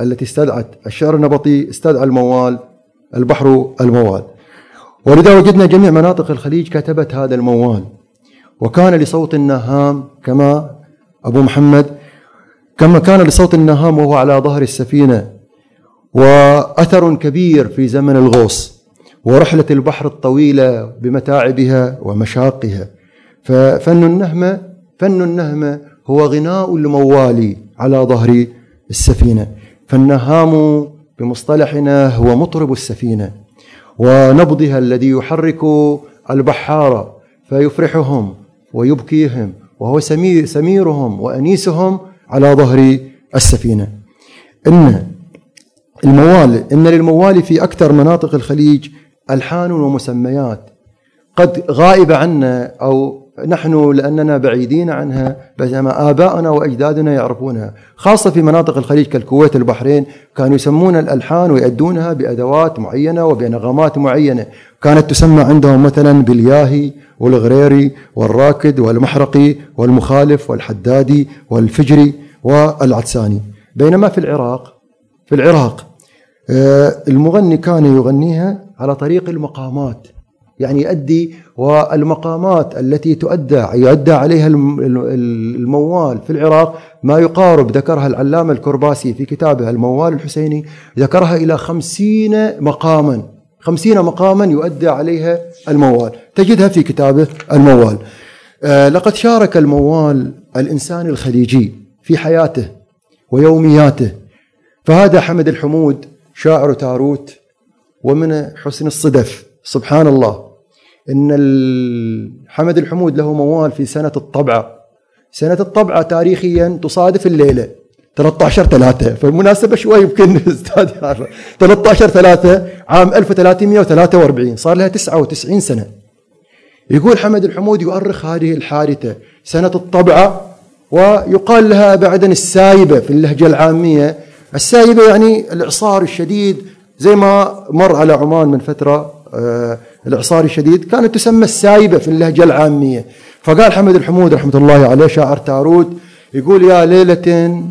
التي استدعت الشعر النبطي استدعى الموال البحر الموال. ولذا وجدنا جميع مناطق الخليج كتبت هذا الموال. وكان لصوت النهام كما أبو محمد كما كان لصوت النهام وهو على ظهر السفينة وأثر كبير في زمن الغوص ورحلة البحر الطويلة بمتاعبها ومشاقها. ففن النهمة فن النهمة هو غناء الموالي على ظهر السفينة. فالنهام بمصطلحنا هو مطرب السفينة. ونبضها الذي يحرك البحارة فيفرحهم ويبكيهم وهو سمير سميرهم وأنيسهم على ظهر السفينة. إن الموال إن للموال في أكثر مناطق الخليج ألحان ومسميات. قد غائبة عنا أو نحن لأننا بعيدين عنها بينما آباؤنا وأجدادنا يعرفونها خاصة في مناطق الخليج كالكويت البحرين كانوا يسمون الألحان ويأدونها بأدوات معينة وبنغمات معينة. كانت تسمى عندهم مثلا بالياهي والغريري والراكد والمحرقي والمخالف والحدادي والفجري والعدساني. بينما في العراق في العراق آه، المغني كان يغنيها على طريق المقامات. يعني يؤدي والمقامات التي تؤدى يؤدى عليها الم- الموال في العراق ما يقارب ذكرها العلامة الكرباسي في كتابه الموال الحسيني ذكرها إلى خمسين مقاما خمسين مقاما يؤدى عليها الموال. تجدها في كتابه الموال. آه، لقد شارك الموال الإنسان الخليجي في حياته ويومياته فهذا حمد الحمود شاعر تاروت ومن حسن الصدف. سبحان الله. إن حمد الحمود له موال في سنة الطبعة. سنة الطبعة تاريخيا تصادف الليلة. 13 3 فالمناسبة شوي يمكن أستاذ يعرف 13 3 عام 1343 صار لها 99 سنة. يقول حمد الحمود يؤرخ هذه الحادثة. سنة الطبعة ويقال لها بعدا السايبة في اللهجة العامية. السايبة يعني الإعصار الشديد زي ما مر على عمان من فترة آه، الإعصار الشديد كانت تسمى السايبة في اللهجة العامية. فقال حمد الحمود رحمة الله عليه شاعر تاروت يقول يا ليلة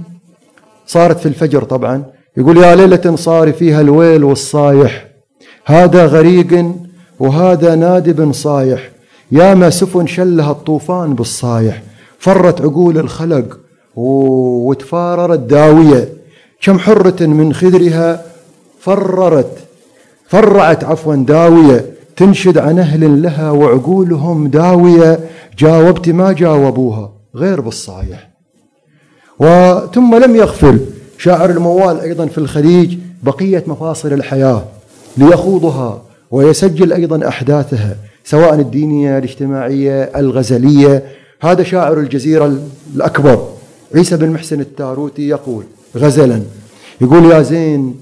صارت في الفجر طبعا يقول يا ليلة صار فيها الويل والصايح هذا غريق وهذا نادب صايح يا ما سفن شلها الطوفان بالصايح فرت عقول الخلق وتفاررت داوية كم حرة من خدرها فررت فرعت عفوا داوية تنشد عن أهل لها وعقولهم داوية جاوبت ما جاوبوها غير بالصايح وثم لم يغفل شاعر الموال أيضا في الخليج بقية مفاصل الحياة ليخوضها ويسجل أيضا أحداثها سواء الدينية الاجتماعية الغزلية. هذا شاعر الجزيرة الأكبر عيسى بن محسن التاروتي يقول غزلا يقول يا زين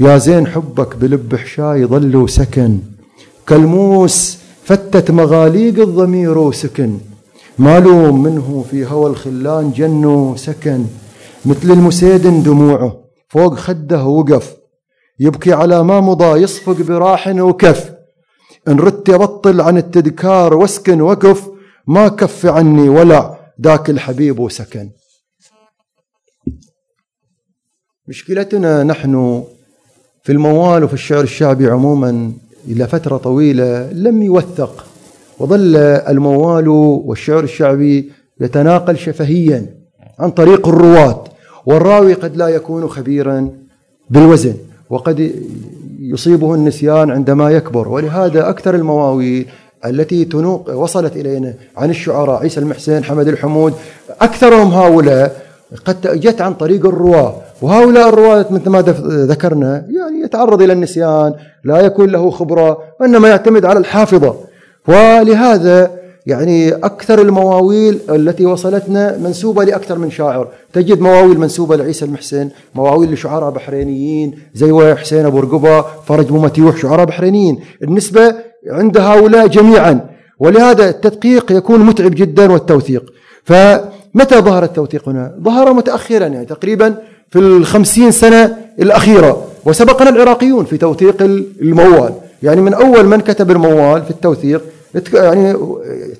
يا زين حبك بلب حشاي ظل وسكن كالموس فتت مغاليق الضمير وسكن مالوم منه في هوى الخلان جن سكن. مثل المسيد دموعه فوق خده وقف. يبكي على ما مضى يصفق براح وكف. إن ردت أبطل عن التذكار واسكن وقف. ما كف عني ولا ذاك الحبيب وسكن مشكلتنا نحن في الموال وفي الشعر الشعبي عموما إلى فترة طويلة لم يوثق وظل الموال والشعر الشعبي يتناقل شفهيا عن طريق الرواة والراوي قد لا يكون خبيرا بالوزن وقد يصيبه النسيان عندما يكبر. ولهذا أكثر المواويل التي تنوق وصلت إلينا عن الشعراء عيسى المحسن حمد الحمود أكثرهم هؤلاء قد جت عن طريق الرواة. وهؤلاء الرواة مثل ما ذكرنا يعني يتعرض إلى النسيان لا يكون له خبرة وإنما يعتمد على الحافظة. ولهذا يعني أكثر المواويل التي وصلتنا منسوبة لأكثر من شاعر. تجد مواويل منسوبة لعيسى المحسن مواويل لشعراء بحرينيين زي حسين أبو رقبة فرج بو متيوح شعراء بحرينيين. النسبة عند هؤلاء جميعا. ولهذا التدقيق يكون متعب جدا والتوثيق. فمتى ظهر التوثيق هنا؟ ظهر متأخرا يعني تقريبا في الخمسين سنة الأخيرة. وسبقنا العراقيون في توثيق الموال. يعني من أول من كتب الموال في التوثيق يعني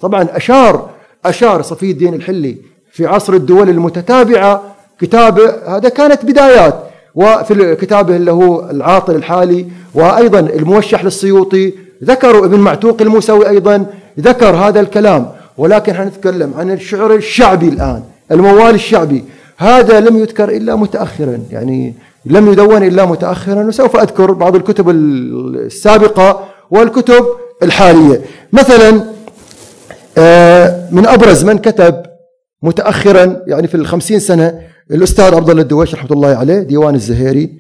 طبعا أشار أشار صفي الدين الحلي في عصر الدول المتتابعة كتابه هذا كانت بدايات. وفي كتابه اللي هو العاطل الحالي وأيضا الموشح للسيوطي. ذكروا ابن معتوق الموسوي أيضا ذكر هذا الكلام. ولكن حنتكلم عن الشعر الشعبي الآن الموال الشعبي. هذا لم يذكر إلا متأخرا يعني لم يدون إلا متأخرا وسوف أذكر بعض الكتب السابقة والكتب الحالية. مثلا آه، من أبرز من كتب متأخرا يعني في الخمسين سنة الأستاذ عبد الله الدويش رحمة الله عليه ديوان الزهيري.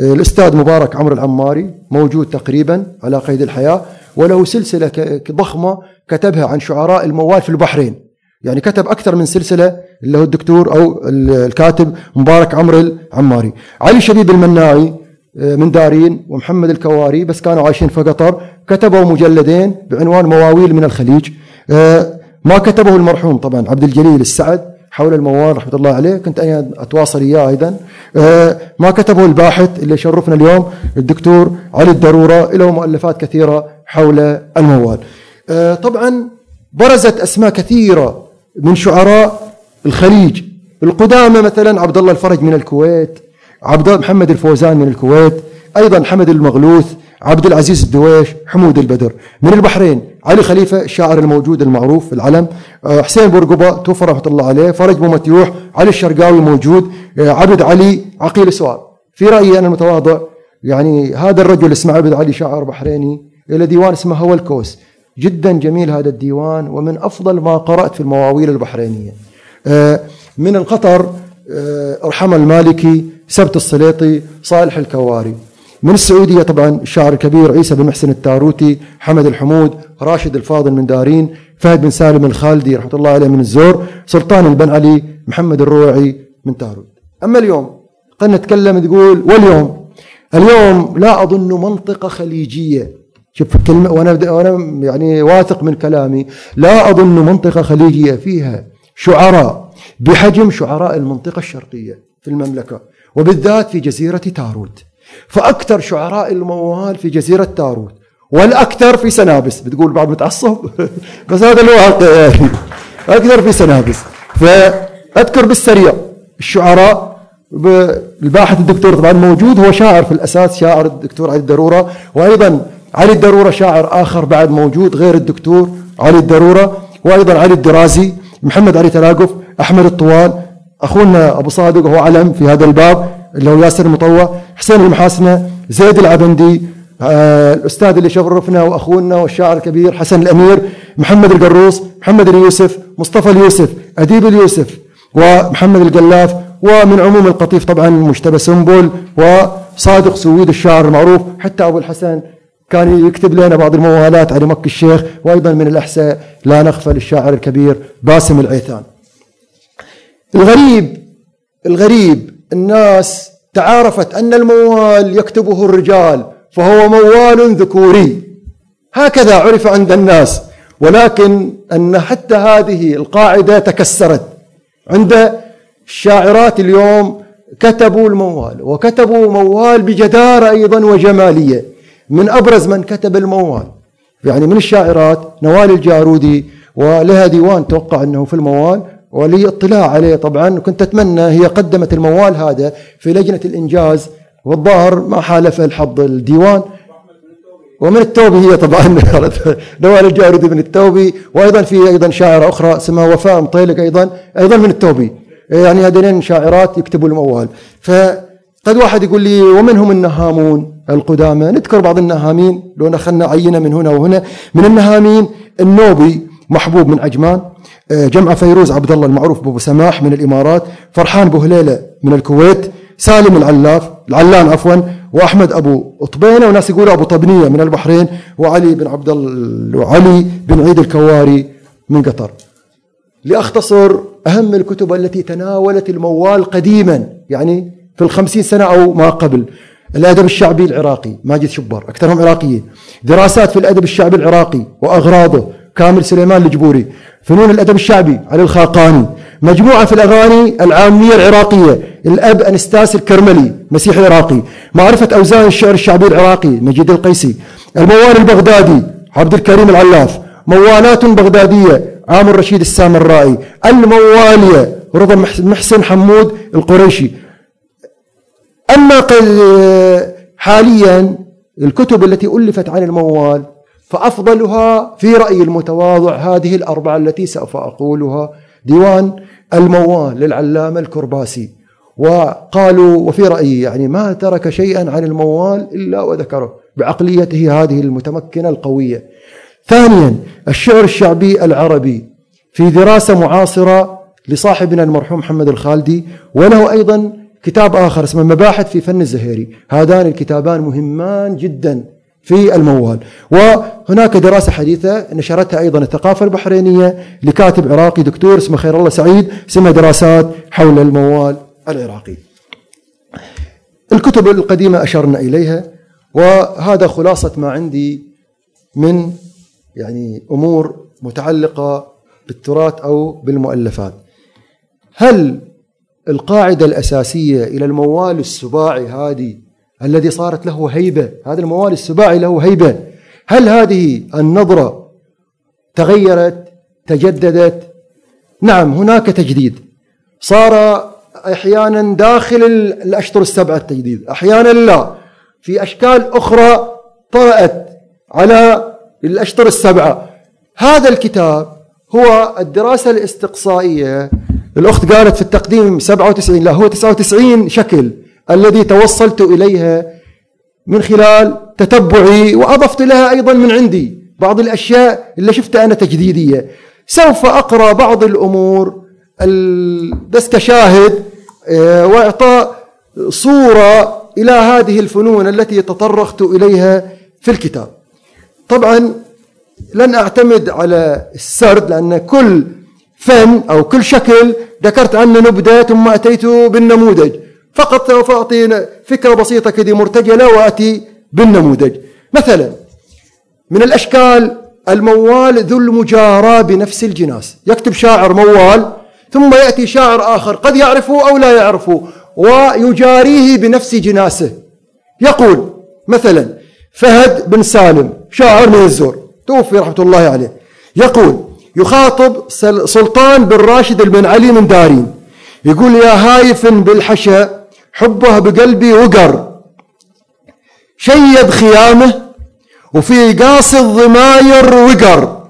آه، الأستاذ مبارك عمرو العماري موجود تقريبا على قيد الحياة وله سلسلة ضخمة كتبها عن شعراء الموال في البحرين. يعني كتب أكثر من سلسلة اللي هو الدكتور ال- الكاتب مبارك عمرو العماري. علي شبيب المناعي آه، من دارين ومحمد الكواري بس كانوا عايشين في قطر. كتبوا مجلدين بعنوان مواويل من الخليج. آه، ما كتبه المرحوم طبعا عبد الجليل السعد حول الموال رحمة الله عليه. كنت أنا أتواصل إياه أيضا. آه، ما كتبه الباحث اللي يشرفنا اليوم الدكتور علي الدروره له مؤلفات كثيرة حول الموال. طبعا برزت أسماء كثيرة من شعراء الخليج. القدامى مثلا عبد الله الفرج من الكويت عبد محمد الفوزان من الكويت أيضا حمد المغلوث عبد العزيز الدويش حمود البدر. من البحرين علي خليفة الشاعر الموجود المعروف العلم. آه، حسين بورقبة توفى رحمة الله عليه. فرج بومتيوح علي الشرقاوي موجود. آه، عبد علي عقيل سؤال في رأيي أنا المتواضع يعني هذا الرجل اسمه عبد علي شاعر بحريني إلى ديوان اسمه هو الكوس. جدا جميل هذا الديوان ومن أفضل ما قرأت في المواويل البحرينية. آه، من القطر أرحم المالكي سبت السليطي صالح الكواري. من السعودية طبعا الشاعر الكبير عيسى بن محسن التاروتي حمد الحمود راشد الفاضل من دارين فهد بن سالم الخالدي رحمة الله عليه من الزور سلطان البن علي محمد الروعي من تاروت. أما اليوم قد نتكلم تقول واليوم. اليوم لا أظن منطقة خليجية شوف الكلمة وأنا وأنا يعني واثق من كلامي. لا أظن منطقة خليجية فيها شعراء بحجم شعراء المنطقة الشرقية في المملكة وبالذات في جزيرة تاروت. فأكثر شعراء الموال في جزيرة تاروت والأكثر في سنابس. بتقول بعد متعصب بس هذا الواقع يعني. أكثر في سنابس. فأذكر بالسريع الشعراء الباحث الدكتور طبعا موجود هو شاعر في الأساس شاعر الدكتور علي الدرورة وأيضا علي الدرورة شاعر آخر بعد موجود غير الدكتور علي الدرورة وأيضا علي الدرازي محمد علي تلاقف أحمد الطوال أخونا أبو صادق وهو علم في هذا الباب اللي هو ياسر المطوع حسين المحاسنة زيد العبندي آه الأستاذ اللي شرفنا وأخونا والشاعر الكبير حسن الأمير محمد القروص محمد اليوسف مصطفى اليوسف أديب اليوسف ومحمد القلاف ومن عموم القطيف طبعا مجتبى سنبل وصادق سويد الشاعر المعروف حتى أبو الحسن كان يكتب لنا بعض الموالات على مكي الشيخ وأيضا من الأحساء لا نغفل الشاعر الكبير باسم العيثان. الغريب الغريب الناس تعارفت أن الموال يكتبه الرجال فهو موال ذكوري. هكذا عرف عند الناس ولكن أن حتى هذه القاعدة تكسرت. عند الشاعرات اليوم كتبوا الموال وكتبوا موال بجدارة أيضا وجمالية. من أبرز من كتب الموال. يعني من الشاعرات نوال الجارودي ولها ديوان توقع أنه في الموال ولي اطلاع عليه طبعا. كنت أتمنى هي قدمت الموال هذا في لجنة الإنجاز والظاهر ما حالف الحظ الديوان. ومن التوبي هي طبعا نوال الجارودي من التوبي وأيضا في أيضا شاعرة أخرى اسمها وفاء مطيلق أيضا أيضا من التوبي يعني هذين شاعرات يكتبوا الموال. فقد واحد يقول لي ومنهم النهامون؟ القدامى. نذكر بعض النهامين. لو اخذنا عينة من هنا وهنا. من النهامين النوبي محبوب من عجمان آه، جمع فيروز عبد الله المعروف بابو سماح من الإمارات فرحان بوهليله من الكويت سالم العلاف العلان عفوا وأحمد أبو طبينه وناس يقولوا أبو طبنية من البحرين وعلي بن عبد الله وعلي بن عيد الكواري من قطر. لأختصر أهم الكتب التي تناولت الموال قديما يعني في الخمسين سنة أو ما قبل. الأدب الشعبي العراقي ماجد شبر أكثرهم عراقيين. دراسات في الأدب الشعبي العراقي وأغراضه كامل سليمان الجبوري. فنون الأدب الشعبي علي الخاقاني. مجموعة في الأغاني العامية العراقية الأب أنستاس الكرملي مسيحي عراقي معرفة أوزان الشعر الشعبي العراقي مجيد القيسي. الموال البغدادي عبد الكريم العلاف. موالات بغدادية عامر رشيد السامرائي. الموالية رضا محسن حمود القريشي. أما حاليا الكتب التي ألفت عن الموال فأفضلها في رأيي المتواضع هذه الأربعة التي سوف أقولها ديوان الموال للعلامة الكرباسي. وقالوا وفي رأيي يعني ما ترك شيئا عن الموال إلا وذكره بعقليته هذه المتمكنة القوية. ثانيا الشعر الشعبي العربي في دراسة معاصرة لصاحبنا المرحوم محمد الخالدي وله أيضا كتاب آخر اسمه مباحث في فن الزهيري. هذان الكتابان مهمان جدا في الموال. وهناك دراسة حديثة نشرتها أيضا الثقافة البحرينية لكاتب عراقي دكتور اسمه خير الله سعيد اسمها دراسات حول الموال العراقي. الكتب القديمة أشرنا إليها وهذا خلاصة ما عندي من يعني أمور متعلقة بالتراث أو بالمؤلفات. هل القاعدة الأساسية إلى الموال السباعي هذه الذي صارت له هيبة. هذا الموال السباعي له هيبة. هل هذه النظرة تغيرت تجددت؟ نعم هناك تجديد. صار أحيانا داخل الأشطر السبعة التجديد أحيانا لا. في أشكال أخرى طرأت على الأشطر السبعة. هذا الكتاب هو الدراسة الاستقصائية الأخت قالت في التقديم 97 لا هو 99 شكل الذي توصلت إليها من خلال تتبعي وأضفت لها أيضا من عندي بعض الأشياء اللي شفتها أنا تجديدية. سوف أقرأ بعض الأمور بس كشاهد آه، وإعطاء صورة إلى هذه الفنون التي تطرقت إليها في الكتاب. طبعا لن أعتمد على السرد لأن كل فن أو كل شكل ذكرت عنه نبذة ثم أتيت بالنموذج. فقط سوف أعطي فكرة بسيطة كذا مرتجلة وأتي بالنموذج. مثلا من الأشكال الموال ذو المجاراة بنفس الجناس. يكتب شاعر موال ثم يأتي شاعر آخر قد يعرفه أو لا يعرفه ويجاريه بنفس جناسه. يقول مثلا فهد بن سالم شاعر من الزور توفي رحمة الله عليه. يقول يخاطب سلطان بن راشد بن علي من دارين يقول يا هايف بالحشا حبه بقلبي وقر. شيد خيامه وفي قاص الضماير وقر.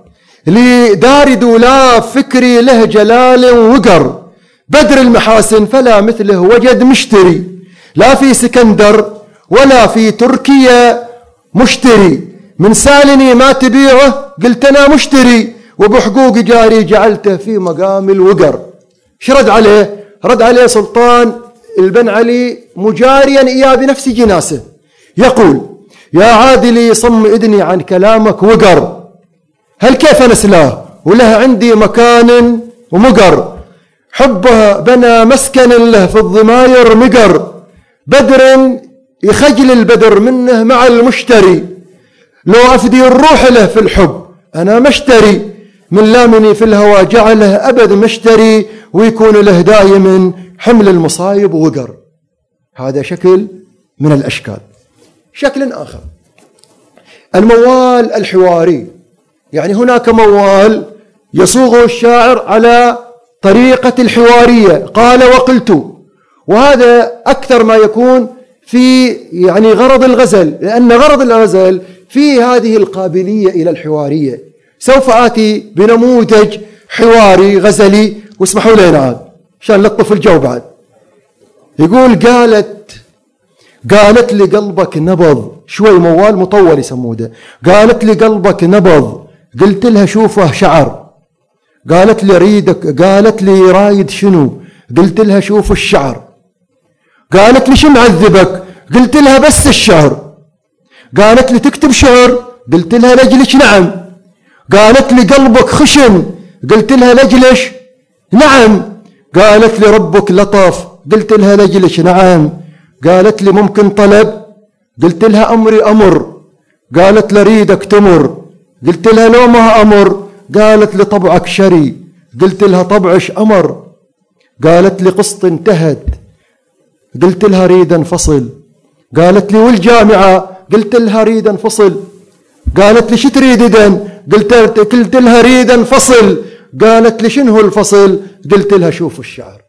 لدار دولاف فكري له جلال وقر. بدر المحاسن فلا مثله وجد مشتري. لا في سكندر ولا في تركيا مشتري. من سالني ما تبيعه قلت أنا مشتري. وبحقوق جاري جعلته في مقام الوقر. شرد عليه رد عليه سلطان البن علي مجاريا إياه بنفس جناسه. يقول يا عادلي صم إذني عن كلامك وقر. هل كيف نسلاه وله عندي مكان ومقر. حبه بنى مسكن له في الضماير مقر. بدر يخجل البدر منه مع المشتري. لو أفدي الروح له في الحب أنا مشتري من لامني في الهوى جعله أبد مشتري ويكون له دائما حمل المصايب وقر. هذا شكل من الأشكال. شكل آخر. الموال الحواري. يعني هناك موال يصوغه الشاعر على طريقة الحوارية. قال وقلت. وهذا أكثر ما يكون في يعني غرض الغزل لأن غرض الغزل في هذه القابلية إلى الحوارية. سوف آتي بنموذج حواري غزلي واسمحوا لي عاد عشان لطف الجو بعد. يقول قالت قالت لي قلبك نبض شوي موال مطول يسموه ده. قالت لي قلبك نبض قلت لها شوفه شعر. قالت لي ريدك قالت لي رايد شنو؟ قلت لها شوف الشعر. قالت لي شو معذبك؟ قلت لها بس الشعر. قالت لي تكتب شعر؟ قلت لها لجلش نعم. قالت لي قلبك خشن. قلت لها لجلش؟ نعم. قالت لي ربك لطف قلت لها لجلش؟ نعم. قالت لي ممكن طلب؟ قلت لها أمري أمر. قالت لي تمر. قلت لها لو ما أمر. قالت لي طبعك شري. قلت لها طبعش أمر. قالت لي قسط انتهت. قلت لها ريد انفصل. قالت لي والجامعة؟ قلت لها ريد انفصل. قالت لي شو تريد إذن؟ قلت قلت لها ريد انفصل قالت لي شنو الفصل؟ قلت لها شوف الشعر.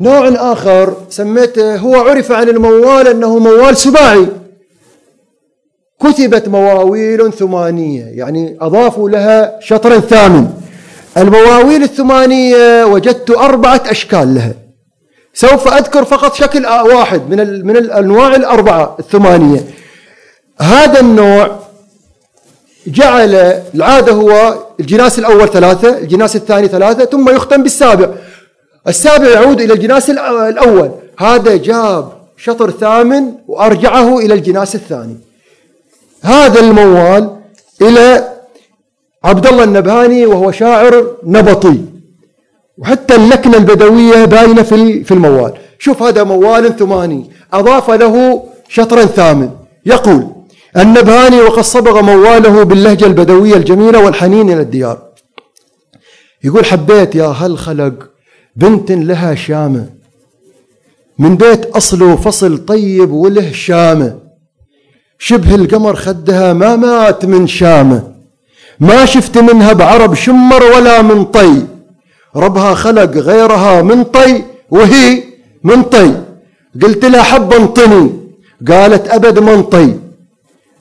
نوع آخر سميته هو عرف عن الموال أنه موال سباعي. كتبت مواويل ثمانية يعني أضافوا لها شطر ثامن. المواويل الثمانية وجدت أربعة أشكال لها. سوف أذكر فقط شكل واحد من من الأنواع الأربعة الثمانية. هذا النوع جعل العادة هو الجناس الأول ثلاثة الجناس الثاني ثلاثة ثم يختم بالسابع. السابع يعود إلى الجناس الأول. هذا جاب شطر ثامن وأرجعه إلى الجناس الثاني. هذا الموال إلى عبد الله النبهاني وهو شاعر نبطي. وحتى اللكنة البدوية باينة في في الموال. شوف هذا موال ثماني أضاف له شطرا ثامن. يقول النبهاني وقد صبغ مواله باللهجة البدوية الجميلة والحنين إلى الديار. يقول حبيت يا هل خلق بنت لها شامة. من بيت أصله فصل طيب وله شامة. شبه القمر خدها ما مات من شامة. ما شفت منها بعرب شمر ولا من طي. ربها خلق غيرها من طي وهي منطي قلت لها حب انطني قالت أبد منطي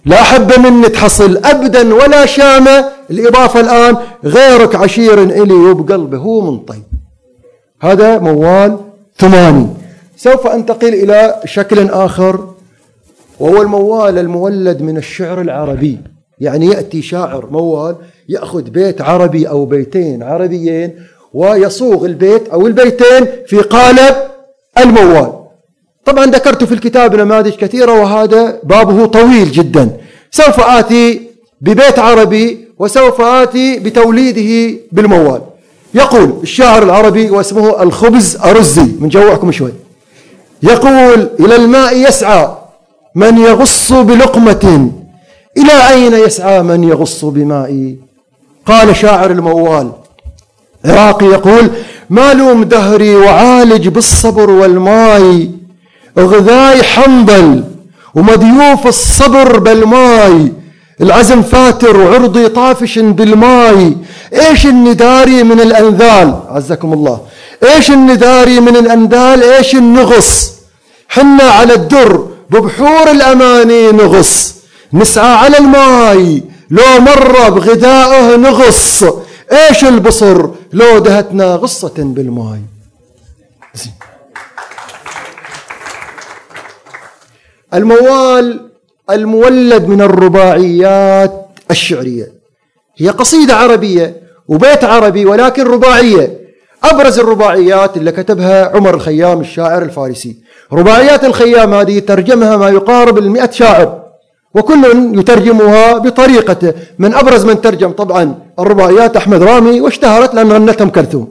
لا حبة مني تحصل أبدا ولا شامة الإضافة الآن غيرك عشير إلي وبقلبه هو منطي هذا موال ثماني. سوف أنتقل إلى شكل آخر وهو الموال المولد من الشعر العربي. يعني يأتي شاعر موال يأخذ بيت عربي أو بيتين عربيين ويصوغ البيت أو البيتين في قالب الموال. طبعا ذكرت في الكتاب نماذج كثيرة وهذا بابه طويل جدا. سوف آتي ببيت عربي وسوف آتي بتوليده بالموال. يقول الشاعر العربي واسمه الخبز أرزي من جوعكم شوي. يقول إلى الماء يسعى من يغص بلقمة إلى أين يسعى من يغص بمائي قال شاعر الموال عراقي يقول ما لوم دهري وعالج بالصبر والماي غذاي حنظل ومضيوف الصبر بالماي العزم فاتر وعرضي طافش بالماي إيش النداري من الأنذال؟ عزكم الله. إيش النداري من الانذال إيش النغص؟ حنا على الدر ببحور الأماني نغص نسعى على الماي لو مر بغذائه نغص. إيش البصر لو دهتنا غصة بالماي؟ الموال المولد من الرباعيات الشعرية. هي قصيدة عربية وبيت عربي ولكن رباعية. أبرز الرباعيات اللي كتبها عمر الخيام الشاعر الفارسي. رباعيات الخيام هذه ترجمها ما يقارب المئة شاعر. وكل يترجمها بطريقته من أبرز من ترجم طبعا الرباعيات أحمد رامي واشتهرت لأن غنتها أم كلثوم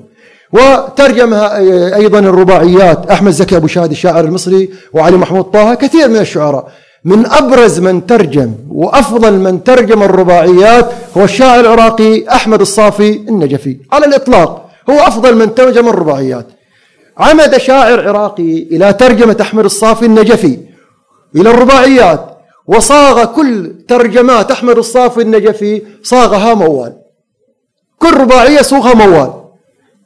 وترجمها أيضا الرباعيات أحمد زكي أبو شادي الشاعر المصري وعلي محمود طه كثير من الشعراء. من أبرز من ترجم وأفضل من ترجم الرباعيات هو الشاعر العراقي أحمد الصافي النجفي. على الإطلاق هو أفضل من ترجم الرباعيات. عمد شاعر عراقي إلى ترجمة أحمد الصافي النجفي إلى الرباعيات. وصاغ كل ترجمات أحمد الصافي النجفي صاغها موال. كل رباعية صوغها موال.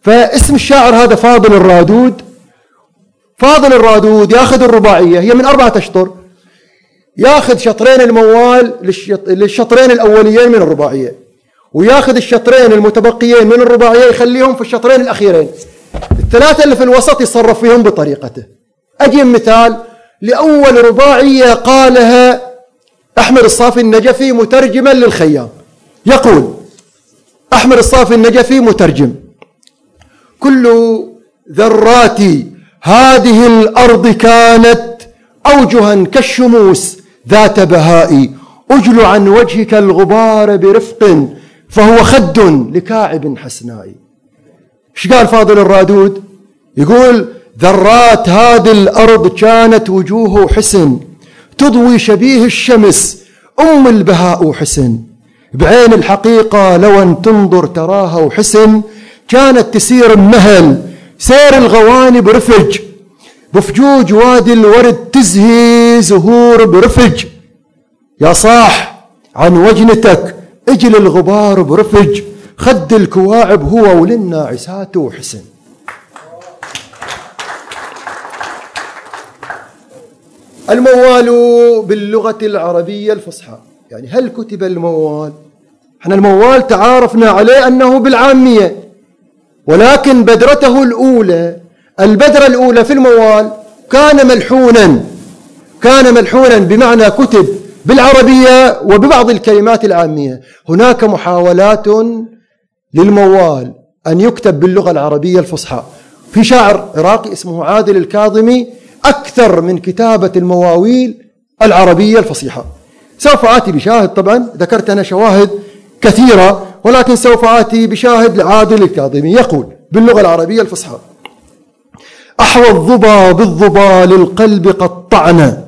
فاسم الشاعر هذا فاضل الرادود. فاضل الرادود ياخذ الرباعية هي من أربعة أشطر ياخذ شطرين الموال للشطرين الأوليين من الرباعية وياخذ الشطرين المتبقيين من الرباعية يخليهم في الشطرين الأخيرين. الثلاثة اللي في الوسط يتصرف فيهم بطريقته. أجيب مثال لأول رباعية قالها أحمد الصافي النجفي مترجما للخيام. يقول أحمد الصافي النجفي مترجم. كل ذرات هذه الأرض كانت أوجها كالشموس ذات بهاء. أجل عن وجهك الغبار برفق فهو خد لكاعب حسناء. إيش قال فاضل الرادود؟ يقول ذرات هذه الأرض كانت وجوه حسن. تضوي شبيه الشمس أم البهاء حسن. بعين الحقيقة لو أن تنظر تراها وحسن كانت تسير مهل سير الغواني برفج. بفجوج وادي الورد تزهي زهور برفج. يا صاح عن وجنتك أجل الغبار برفج. خد الكواعب هو وللناعسات وحسن الموال باللغة العربية الفصحى. يعني هل كتب الموال؟ إحنا الموال تعارفنا عليه أنه بالعامية ولكن بدرته الأولى البدرة الأولى في الموال كان ملحونا كان ملحونا بمعنى كتب بالعربية وببعض الكلمات العامية. هناك محاولات للموال أن يكتب باللغة العربية الفصحى. في شاعر عراقي اسمه عادل الكاظمي أكثر من كتابة المواويل العربية الفصيحة. سوف آتي بشاهد طبعا ذكرت أنا شواهد كثيرة ولكن سوف آتي بشاهد لعادل الكاظمي. يقول باللغة العربية الفصحى أحوى الظبا بالظبا للقلب قطعنا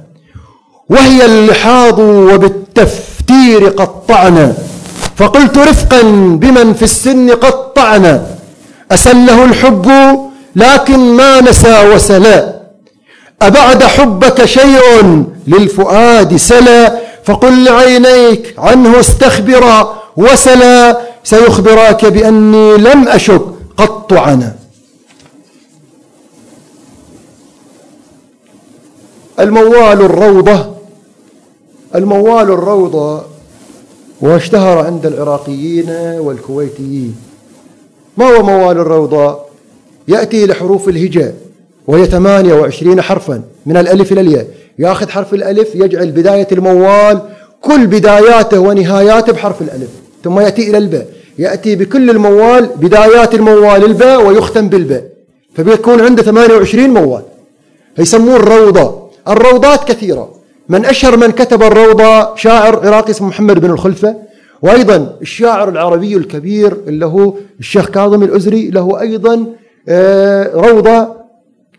وهي اللحاظ وبالتفتير قطعنا فقلت رفقا بمن في السن قطعنا أسله الحب لكن ما نسى وسلا أبعد حبك شيء للفؤاد سلا فقل لعينيك عنه استخبرا وسلا سيخبراك بأني لم أشك قط عنا الموال الروضة الموال الروضة واشتهر عند العراقيين والكويتيين. ما هو موال الروضة؟ يأتي لحروف الهجاء. وهي 28 حرفا من الألف إلى الياء. يأخذ حرف الألف يجعل بداية الموال كل بداياته ونهاياته بحرف الألف ثم يأتي إلى الباء. يأتي بكل الموال بدايات الموال الباء ويختم بالباء. فبيكون عنده 28 موال. يسموه الروضة الروضات كثيرة. من أشهر من كتب الروضة شاعر عراقي اسمه محمد بن الخلفة. وأيضا الشاعر العربي الكبير اللي هو الشيخ كاظم الأزري له أيضا آه، روضة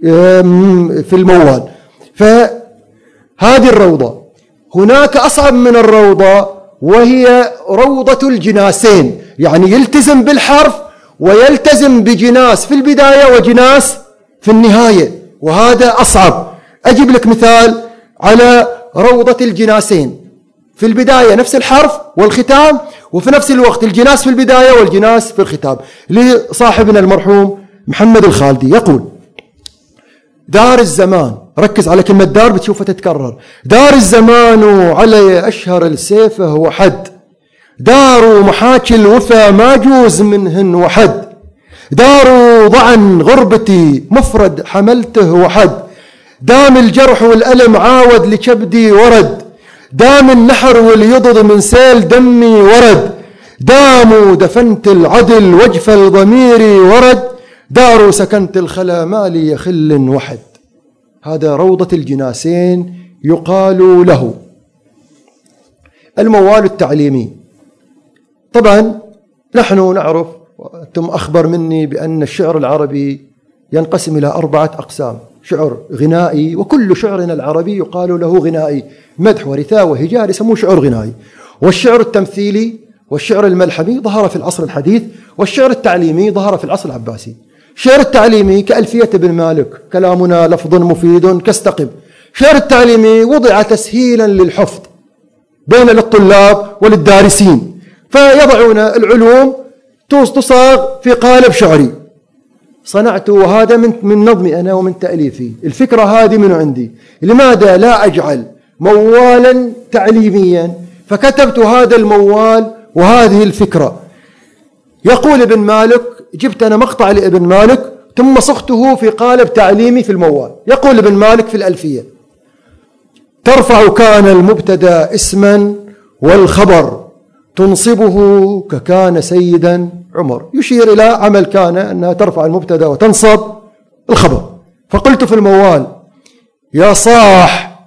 في الموال. فهذه الروضة هناك أصعب من الروضة وهي روضة الجناسين. يعني يلتزم بالحرف ويلتزم بجناس في البداية وجناس في النهاية وهذا أصعب. أجيب لك مثال على روضة الجناسين. في البداية نفس الحرف والختام وفي نفس الوقت الجناس في البداية والجناس في الختام. لصاحبنا المرحوم محمد الخالدي يقول دار الزمان. ركز على كلمة دار بتشوفها تتكرر. دار الزمان علي أشهر السيفه وحد دار محاكي الوفا ما جوز منهن وحد. دار ضعن غربتي مفرد حملته وحد. دام الجرح والألم عاود لكبدي ورد. دام النحر واليضض من سيل دمي ورد. دام دفنت العدل وجف الضمير ورد. دار سكنت الخلا مالي يخل وحد. هذا روضة الجناسين يقال له. الموال التعليمي. طبعا نحن نعرف وأنتم أخبر مني بأن الشعر العربي ينقسم إلى أربعة أقسام شعر غنائي وكل شعرنا العربي يقال له غنائي. مدح ورثاء وهجاء يسموه شعر غنائي. والشعر التمثيلي والشعر الملحمي ظهر في العصر الحديث والشعر التعليمي ظهر في العصر العباسي. الشعر التعليمي كألفية ابن مالك. كلامنا لفظ مفيد كاستقم الشعر التعليمي وضع تسهيلا للحفظ بين للطلاب وللدارسين فيضعون العلوم تصاغ في قالب شعري. صنعت وهذا من من نظمي أنا ومن تأليفي، الفكرة هذه من عندي، لماذا لا أجعل موالا تعليميا؟ فكتبت هذا الموال وهذه الفكرة. يقول ابن مالك جبت أنا مقطع لابن مالك ثم صغته في قالب تعليمي في الموال، يقول ابن مالك في الألفية: ترفع كان المبتدأ اسما والخبر تنصبه ككان سيدا عمر. يشير إلى عمل كان أنها ترفع المبتدأ وتنصب الخبر. فقلت في الموال يا صاح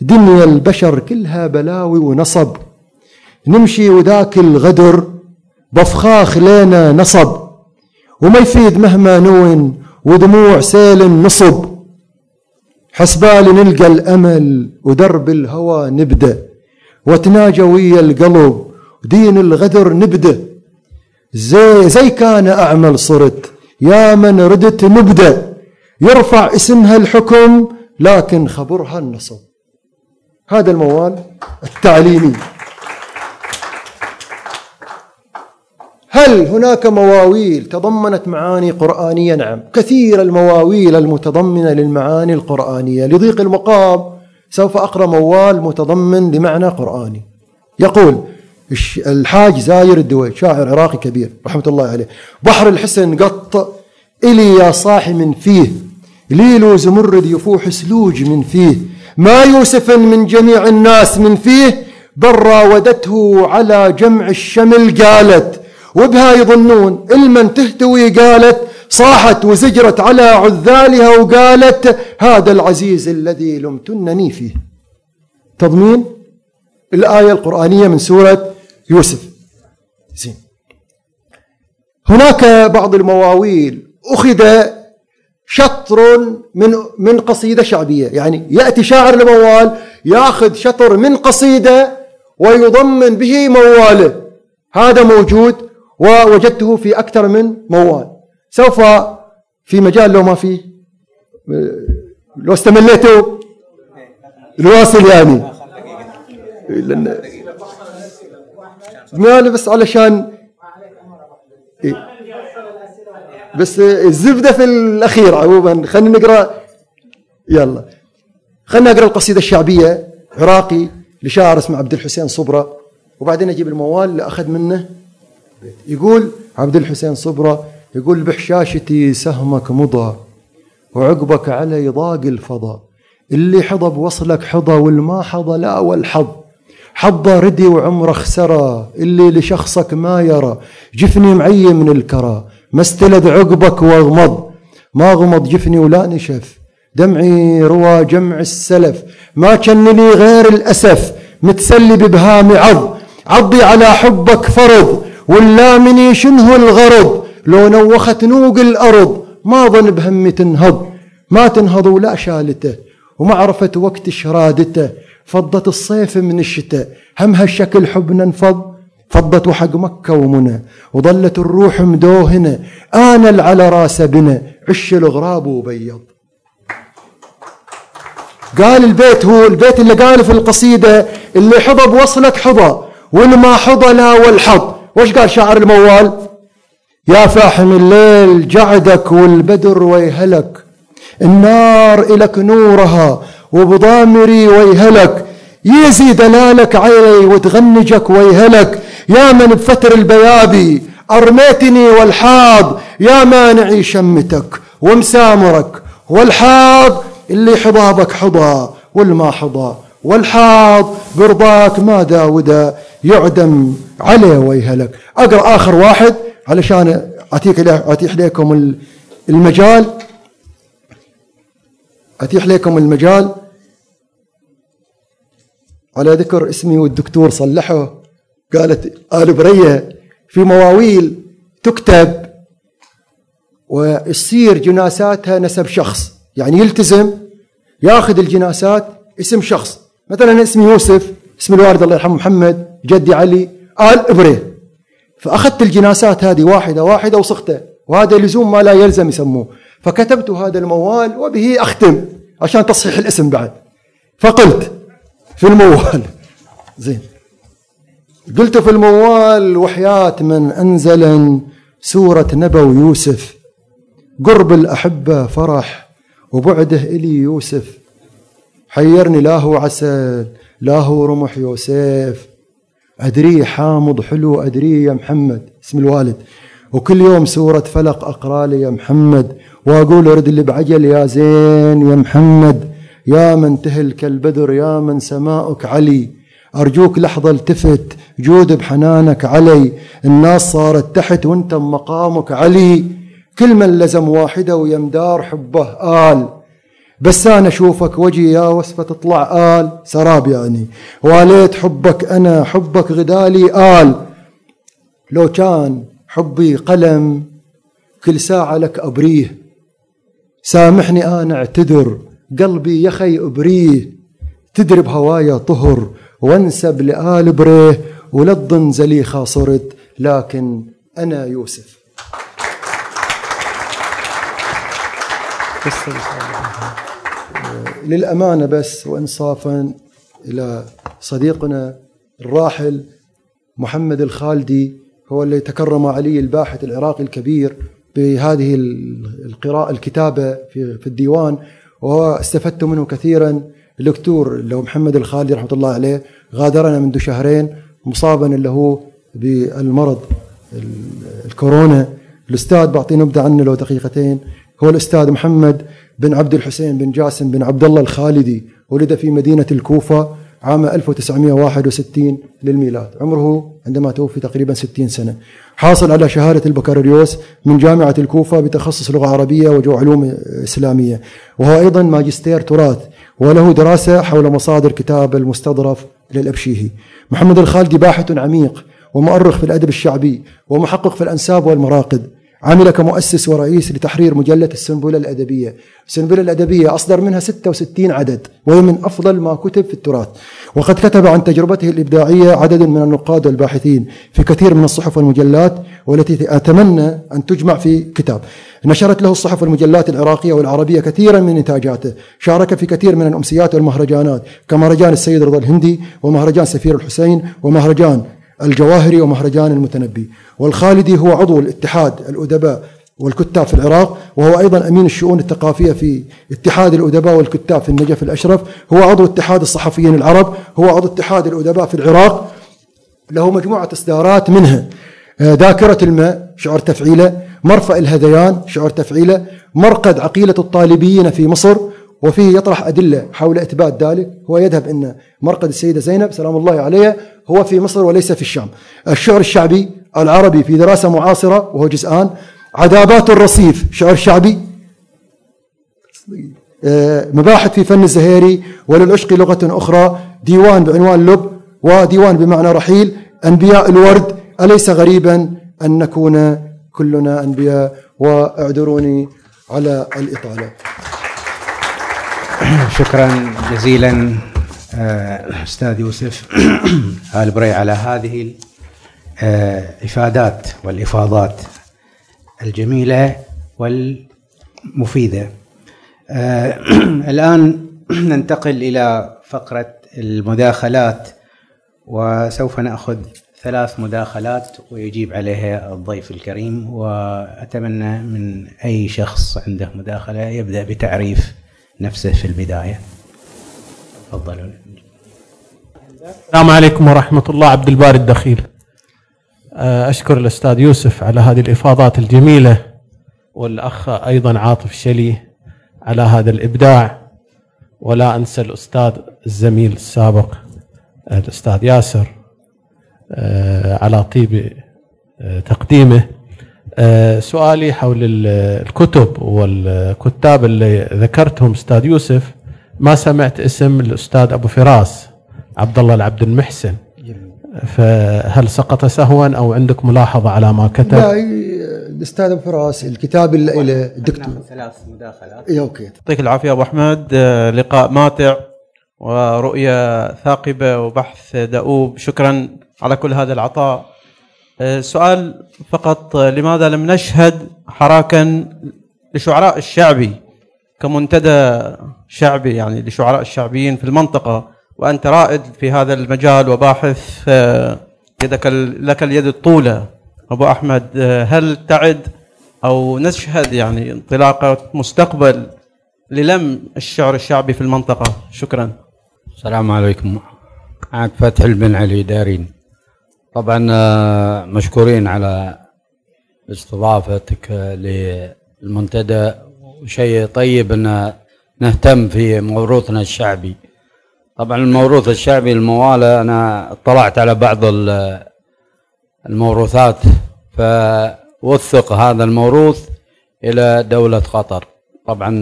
دنيا البشر كلها بلاوي ونصب. نمشي وذاك الغدر بفخاخ لنا نصب. وما يفيد مهما نون ودموع سيل نصب. حسبال نلقى الأمل ودرب الهوى نبدأ. وتناجى ويا القلب دين الغدر نبدأ. زي, زي كان أعمل صرت يا من ردت نبدأ يرفع اسمها الحكم لكن خبرها النصب. هذا الموال التعليمي. هل هناك مواويل تضمنت معاني قرآنية؟ نعم. كثير المواويل المتضمنة للمعاني القرآنية. لضيق المقام سوف أقرأ موال متضمن لمعنى قرآني. يقول الحاج زاير الدوي شاعر عراقي كبير رحمة الله عليه بحر الحسن قط إلي يا صاحي من فيه ليلو زمرد يفوح سلوج من فيه ما يوسف من جميع الناس من فيه بل راودته على جمع الشمل قالت وبها يظنون إلمن تهتوي قالت صاحت وزجرت على عذالها وقالت هذا العزيز الذي لمتنني فيه. تضمين الآية القرآنية من سورة يوسف. زين. هناك بعض المواويل أخذ شطر من من قصيدة شعبية. يعني يأتي شاعر الموال يأخذ شطر من قصيدة ويضمن به مواله هذا موجود ووجدته في أكثر من موال. سوف في مجال لو ما في لو استمليتوا الواصل يعني. ماله بس علشان إيه؟ بس الزبدة في الاخير عموما. خلينا نقرأ يلا. خلنا أقرأ القصيدة الشعبية عراقي لشاعر اسمه عبد الحسين صبرة وبعدين أجيب الموال اللي أخذ منه يقول عبد الحسين صبرة يقول بحشاشتي سهمك مضى وعقبك علي ضاق الفضا اللي حظى بوصلك حظى والما حظى لا والحظ. حظى ردي وعمره خسرى اللي لشخصك ما يرى. جفني معي من الكرى ما استلذ عقبك واغمض ما غمض جفني ولا نشف. دمعي روى جمع السلف. ما كنني غير الأسف. متسلي ببهام عض. عضي على حبك فرض. واللامني شنه الغرض لو نوخت نوق الأرض ما ظن بهمي تنهض. ما تنهض ولا شالته وما عرفت وقت شرادته. فضت الصيف من الشتاء هم هالشكل حبنا انفض. فضت حق مكة ومنى وظلت الروح مدوهنة. آنل على راس بنا عش الغراب وبيض. قال البيت هو البيت اللي قال في القصيدة اللي حظى بوصلك حظى واللي ما حظى لا والحظ وش قال شاعر الموال؟ يا فاحم الليل جعدك والبدر ويهلك النار إلك نورها وبضامري ويهلك يزي دلالك علي وتغنجك ويهلك يا من بفتر البيابي أرميتني والحاض يا مانعي شمتك ومسامرك والحاض اللي حضابك حضى والما حضى والحاض برضاك ما داودا يعدم عليه ويهلك أقرأ آخر واحد علشان أتيك أتيح لكم المجال. أتيح لكم المجال. على ذكر اسمي والدكتور صلحه. قالت آل برية في مواويل تكتب ويصير جناساتها نسب شخص. يعني يلتزم ياخذ الجناسات اسم شخص. مثلا اسمي يوسف اسم الوالد الله يرحمه محمد. جدي علي آل إبريه فأخذت الجناسات هذه واحدة واحدة وصخته وهذا لزوم ما لا يلزم يسموه. فكتبت هذا الموال وبه أختم عشان تصحيح الاسم بعد. فقلت في الموال. زين. قلت في الموال وحياة من أنزل سورة نبو يوسف. قرب الأحبة فرح وبعده إلي يوسف. حيرني لا هو عسل لا هو رمح يوسف. أدري حامض حلو أدري يا محمد. اسم الوالد. وكل يوم سورة فلق أقرأ لي يا محمد وأقول ارد اللي بعجل يا زين يا محمد. يا من تهل كالبدر يا من سماؤك علي. أرجوك لحظة التفت جود بحنانك علي. الناس صارت تحت وانت مقامك علي. كل من لزم واحدة ويمدار حبه آل. بس أنا أشوفك وجهي يا وصفة تطلع آل. سراب يعني. واليت حبك أنا حبك غدالي آل. لو كان حبي قلم كل ساعة لك أبريه. سامحني أنا أعتذر قلبي يخي أبريه. تدري بهوايا طهر وانسب لآل بريه. وللظن زليخة صرت لكن أنا يوسف. للأمانة بس وإنصافا إلى صديقنا الراحل محمد الخالدي هو اللي تكرم علي الباحث العراقي الكبير بهذه القراءة الكتابة في, الديوان واستفدت منه كثيرا. الدكتور اللي هو محمد الخالدي رحمة الله عليه غادرنا منذ شهرين مصابا اللي هو بالمرض الكورونا. الأستاذ بعطي نبذة عنه لو دقيقتين. هو الأستاذ محمد بن عبد الحسين بن جاسم بن عبد الله الخالدي ولد في مدينة الكوفة عام 1961 للميلاد. عمره عندما توفي تقريبا 60 سنة. حاصل على شهادة البكالوريوس من جامعة الكوفة بتخصص لغة عربية وجو علوم إسلامية. وهو أيضا ماجستير تراث وله دراسة حول مصادر كتاب المستظرف للأبشيهي. محمد الخالدي باحث عميق ومؤرخ في الأدب الشعبي ومحقق في الأنساب والمراقد. عمل كمؤسس ورئيس لتحرير مجلة السنبلة الأدبية. السنبلة الأدبية أصدر منها 66 عدد وهي من أفضل ما كتب في التراث. وقد كتب عن تجربته الإبداعية عدد من النقاد والباحثين في كثير من الصحف والمجلات والتي أتمنى أن تجمع في كتاب. نشرت له الصحف والمجلات العراقية والعربية كثيرا من إنتاجاته شارك في كثير من الأمسيات والمهرجانات كمهرجان السيد رضا الهندي ومهرجان سفير الحسين ومهرجان الجواهري ومهرجان المتنبي. والخالدي هو عضو الاتحاد الأدباء والكتاب في العراق وهو أيضا أمين الشؤون الثقافية في اتحاد الأدباء والكتاب في النجف الأشرف. هو عضو اتحاد الصحفيين العرب هو عضو اتحاد الأدباء في العراق. له مجموعة إصدارات منها آه، ذاكرة الماء شعر تفعيله. مرفأ الهذيان شعر تفعيله. مرقد عقيلة الطالبيين في مصر. وفيه يطرح أدلة حول إثبات ذلك. هو يذهب أن مرقد السيدة زينب سلام الله عليها هو في مصر وليس في الشام. الشعر الشعبي العربي في دراسة معاصرة وهو جزءان. عذابات الرصيف شعر شعبي. آه، مباحث في فن الزهيري وللعشق لغة أخرى. ديوان بعنوان لب وديوان بمعنى رحيل. أنبياء الورد. أليس غريبا أن نكون كلنا أنبياء؟ واعذروني على الإطالة. شكرا جزيلا آه، أستاذ يوسف. آل بري على هذه الإفادات والإفاضات الجميلة والمفيدة. آه، الآن ننتقل إلى فقرة المداخلات وسوف نأخذ ثلاث مداخلات ويجيب عليها الضيف الكريم وأتمنى من أي شخص عنده مداخلة يبدأ بتعريف نفسه في البداية. تفضلوا السلام عليكم ورحمة الله. عبد الباري الدخيل آه، أشكر الأستاذ يوسف على هذه الإفاضات الجميلة والأخ أيضا عاطف شلي على هذا الإبداع. ولا أنسى الأستاذ الزميل السابق الأستاذ ياسر آه، على طيب آه، تقديمه. سؤالي حول الكتب والكتاب اللي ذكرتهم أستاذ يوسف. ما سمعت اسم الأستاذ أبو فراس عبد الله العبد المحسن. فهل سقط سهوا أو عندك ملاحظة على ما كتب؟ لا الأستاذ أبو فراس الكتاب اللي الدكتور ثلاث مداخلات. إي أوكي. يعطيك العافية أبو أحمد. آه، لقاء ماتع ورؤية ثاقبة وبحث دؤوب. شكرا على كل هذا العطاء. آه، سؤال فقط آه، لماذا لم نشهد حراكا لشعراء الشعبي كمنتدى شعبي يعني لشعراء الشعبيين في المنطقة؟ وأنت رائد في هذا المجال وباحث آه، يدك لك اليد الطولة. أبو أحمد آه، هل تعد أو نشهد يعني انطلاقة مستقبل للم الشعر الشعبي في المنطقة؟ شكرا. السلام عليكم. معك فتح البن علي دارين. طبعا آه، مشكورين على استضافتك للمنتدى وشيء طيب أن نهتم في موروثنا الشعبي. طبعا الموروث الشعبي الموالى أنا اطلعت على بعض الموروثات فوثق هذا الموروث إلى دولة قطر. طبعا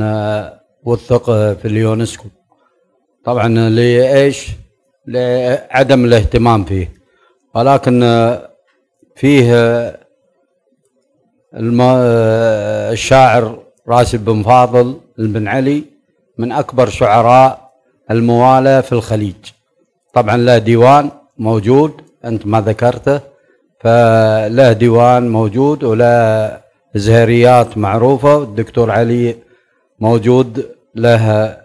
وثق في اليونسكو. طبعا لإيش؟ لعدم الاهتمام فيه. ولكن فيه الشاعر راشد بن فاضل بن علي من أكبر شعراء الموالاه في الخليج. طبعا له ديوان موجود أنت ما ذكرته فله ديوان موجود وله زهريات معروفة الدكتور علي موجود له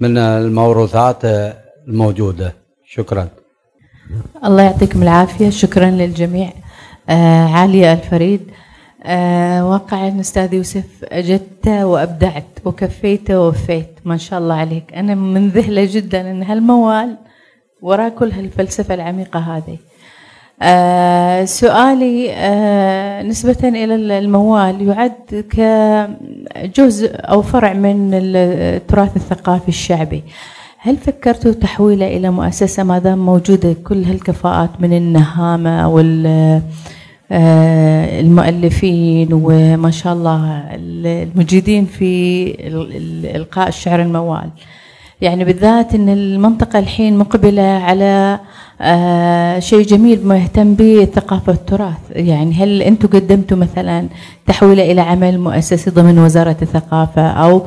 من الموروثات الموجودة. شكرا. الله يعطيكم العافية. شكرا للجميع. آه عاليه الفريد. آه واقعا أستاذ يوسف أجدت وأبدعت وكفيت ووفيت. ما شاء الله عليك. أنا منذهلة جدا أن هالموال وراء كل هالفلسفة العميقة هذه. آه سؤالي آه نسبة إلى الموال يعد كجزء أو فرع من التراث الثقافي الشعبي. هل فكرتوا تحويله إلى مؤسسة ما دام موجودة كل هالكفاءات من النهامة وال آه، المؤلفين وما شاء الله المجيدين في إلقاء الشعر الموال؟ يعني بالذات إن المنطقة الحين مقبلة على آه شيء جميل ما يهتم به ثقافة التراث. يعني هل أنتم قدمتوا مثلا تحويله إلى عمل مؤسسي ضمن وزارة الثقافة؟ أو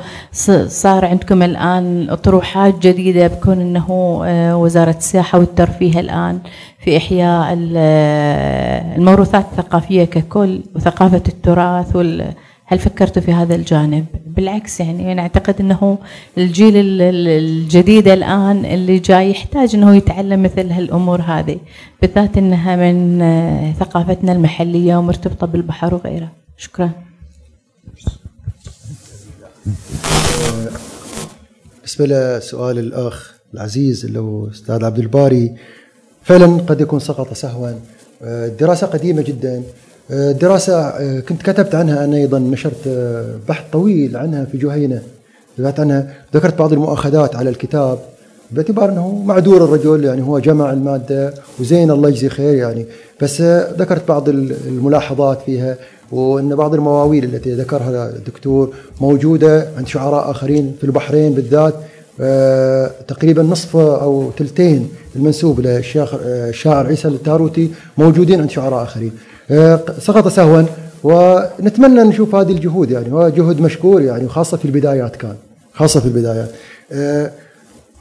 صار عندكم الآن اطروحات جديدة بكون إنه آه وزارة السياحة والترفيه الآن في إحياء آه، الموروثات الثقافية ككل وثقافة التراث وال هل فكرتوا في هذا الجانب؟ بالعكس يعني أنا أعتقد إنه الجيل الجديد الآن اللي جاي يحتاج إنه يتعلم مثل هالأمور هذه بالذات إنها من ثقافتنا المحلية ومرتبطة بالبحر وغيره. شكرا. بالنسبة لسؤال الأخ العزيز اللي هو أستاذ عبد الباري فعلا قد يكون سقط سهوا آه، الدراسة قديمة جدا آه، آه، كنت كتبت عنها أنا أيضا نشرت بحث طويل عنها في جهينة. ذكرت عنها ذكرت بعض المؤاخذات على الكتاب باعتبار أنه معذور الرجل يعني هو جمع المادة وزين الله يجزيه خير يعني. بس ذكرت بعض الملاحظات فيها وأن بعض المواويل التي ذكرها الدكتور موجودة عند شعراء آخرين في البحرين بالذات. آه، تقريبا نصف أو ثلثين المنسوب آه، الشاعر عيسى التاروتي موجودين عند شعراء آخرين. آه، سقط سهوا ونتمنى نشوف هذه الجهود يعني هو جهد مشكور يعني وخاصه في البدايات كان خاصة في البدايات.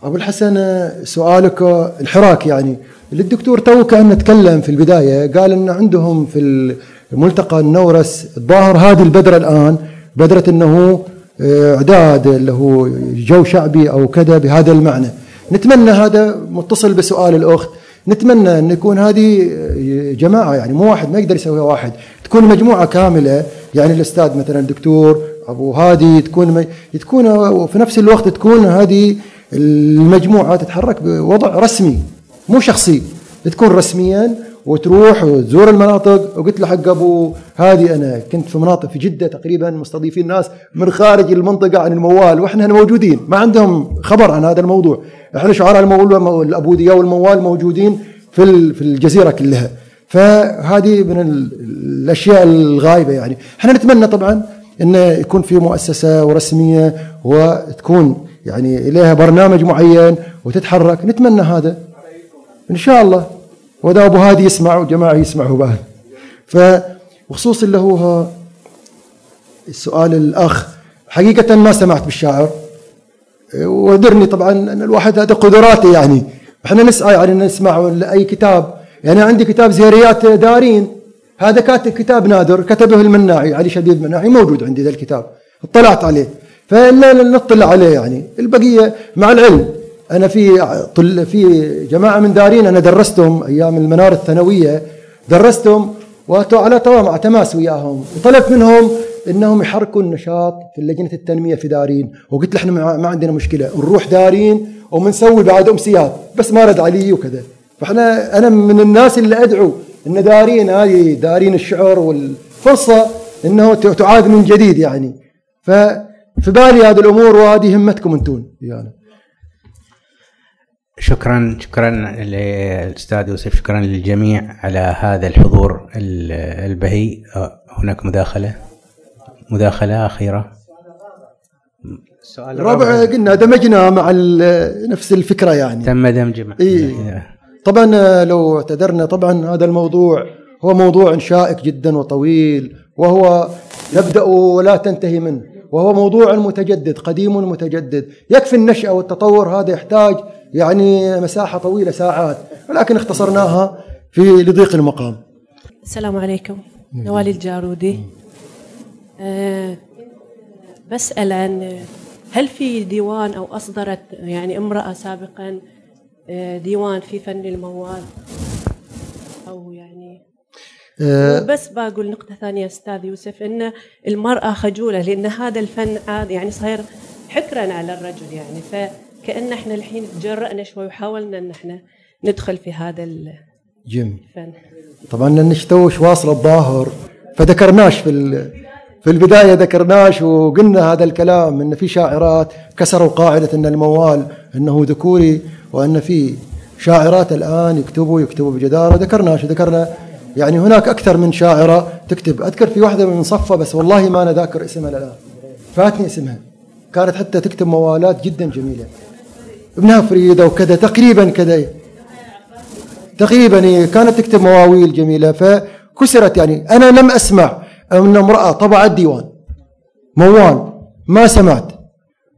أبو الحسن سؤالك الحراك يعني. للدكتور تو كأن تكلم في البداية قال إن عندهم في ملتقى النورس الظاهر هذه البدره الآن بدره إنه آه، إعداد اللي هو جو شعبي أو كذا بهذا المعنى. نتمنى هذا متصل بسؤال الأخت. نتمنى أن يكون هذه آه، جماعة يعني مو واحد ما يقدر يسويها واحد. تكون مجموعة كاملة يعني الأستاذ مثلا الدكتور أبو هادي تكون تكون وفي نفس الوقت تكون هذه المجموعة تتحرك بوضع رسمي مو شخصي. تكون رسميا وتروح وتزور المناطق. وقلت له حق أبو هادي أنا كنت في مناطق في جدة تقريبا مستضيفين ناس من خارج المنطقة عن الموال وإحنا هنا موجودين. ما عندهم خبر عن هذا الموضوع. إحنا شعراء الموال الابوديه والموال موجودين في في الجزيرة كلها. فهذه من الأشياء الغايبة يعني. إحنا نتمنى طبعا انه يكون في مؤسسة ورسمية وتكون يعني إليها برنامج معين وتتحرك. نتمنى هذا. إن شاء الله. وذا أبو هادي يسمع وجماعه يسمعوا بعد. فبخصوص اللي هو السؤال الأخ حقيقة ما سمعت بالشاعر. وعذرني طبعا أن الواحد هذا قدراته يعني. إحنا نسعى يعني نسمع اي كتاب. يعني عندي كتاب زهريات دارين. هذا كاتب كتاب نادر كتبه المناعي علي شديد المناعي موجود عندي ذا الكتاب. اطلعت عليه. فلا نطلع عليه يعني. البقية مع العلم. أنا في طل في جماعة من دارين أنا درستهم أيام المنار الثانوية درستهم وعلى مع تماس وياهم. وطلبت منهم إنهم يحركوا النشاط في لجنة التنمية في دارين. وقلت له إحنا ما عندنا مشكلة نروح دارين ومنسوي بعد امسيات بس ما رد علي وكذا. فإحنا أنا من الناس اللي أدعو إن دارين هذه دارين الشعر والفرصة إنه تعاد من جديد يعني. ففي بالي هذه الأمور وهذه همتكم أنتم يعني. شكرا شكرا للأستاذ يوسف شكرا للجميع على هذا الحضور البهي. هناك مداخلة؟ مداخلة أخيرة؟ السؤال الرابع قلنا دمجنا مع نفس الفكرة يعني. تم دمج مع إيه. طبعا لو اعتذرنا طبعا هذا الموضوع هو موضوع شائك جدا وطويل وهو يبدا ولا تنتهي منه وهو موضوع متجدد قديم متجدد. يكفي النشأة والتطور هذا يحتاج يعني مساحة طويلة ساعات ولكن اختصرناها في لضيق المقام. السلام عليكم. نوال الجارودي. أه بسأل عن هل في ديوان أو أصدرت يعني امرأة سابقا آه، ديوان في فن الموال؟ أو يعني أه بس بقول نقطة ثانية أستاذ يوسف أن المرأة خجولة لأن هذا الفن عاد يعني صاير حكرا على الرجل يعني ف كأن إحنا الحين تجرأنا شوي وحاولنا إن إحنا ندخل في هذا الفن. طبعا لانك توش واصله الظاهر؟ فذكرناش في في البداية ذكرناش وقلنا هذا الكلام إن في شاعرات كسروا قاعدة إن الموال إنه ذكوري وإن في شاعرات الآن يكتبوا يكتبوا بجدارة. ذكرناش ذكرنا يعني هناك أكثر من شاعرة تكتب. أذكر في واحدة من صفة بس والله ما أنا ذاكر اسمها الآن. فاتني اسمها. كانت حتى تكتب موالات جدا جميلة. ابنها فريدة وكذا تقريبا كذا. تقريبا كانت تكتب مواويل جميلة فكسرت يعني. أنا لم أسمع أن امرأة طبعت ديوان. موال ما سمعت.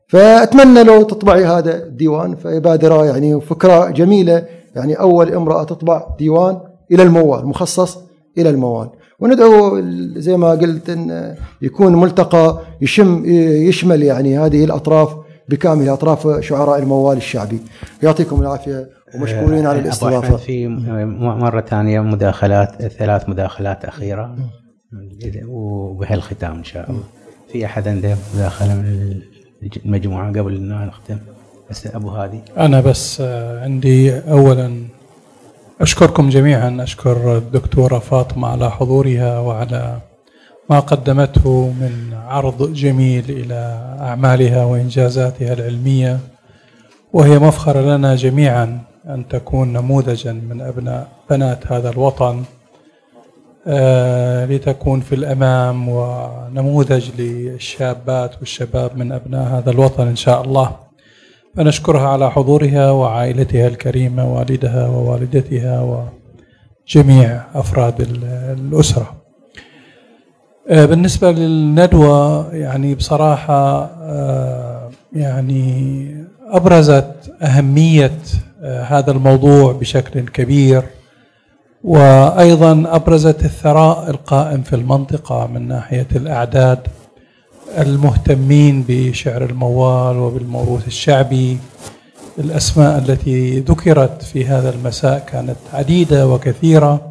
فأتمنى لو تطبعي هذا الديوان فبادرة يعني فكرة جميلة يعني. أول امرأة تطبع ديوان إلى الموال مخصص إلى الموال. وندعو زي ما قلت أن يكون ملتقى يشم يشمل يعني هذه الأطراف بكامل أطراف شعراء الموال الشعبي. يعطيكم العافية ومشكورين على الاستضافة. في مرة ثانية مداخلات ثلاث مداخلات أخيرة. وبهالختام إن شاء الله. في أحد عنده مداخلة من المجموعة قبل أن نختم بس أبو هادي. أنا بس آه، عندي أولا أشكركم جميعا. أشكر الدكتورة فاطمة على حضورها وعلى ما قدمته من عرض جميل إلى أعمالها وإنجازاتها العلمية وهي مفخرة لنا جميعا أن تكون نموذجا من أبناء بنات هذا الوطن آه، لتكون في الأمام ونموذج للشابات والشباب من أبناء هذا الوطن إن شاء الله. فنشكرها على حضورها وعائلتها الكريمة والدها ووالدتها وجميع أفراد ال- الأسرة. بالنسبة للندوة يعني بصراحة آه، يعني أبرزت أهمية آه، هذا الموضوع بشكل كبير وأيضا أبرزت الثراء القائم في المنطقة من ناحية الأعداد المهتمين بشعر الموال وبالموروث الشعبي. الأسماء التي ذكرت في هذا المساء كانت عديدة وكثيرة.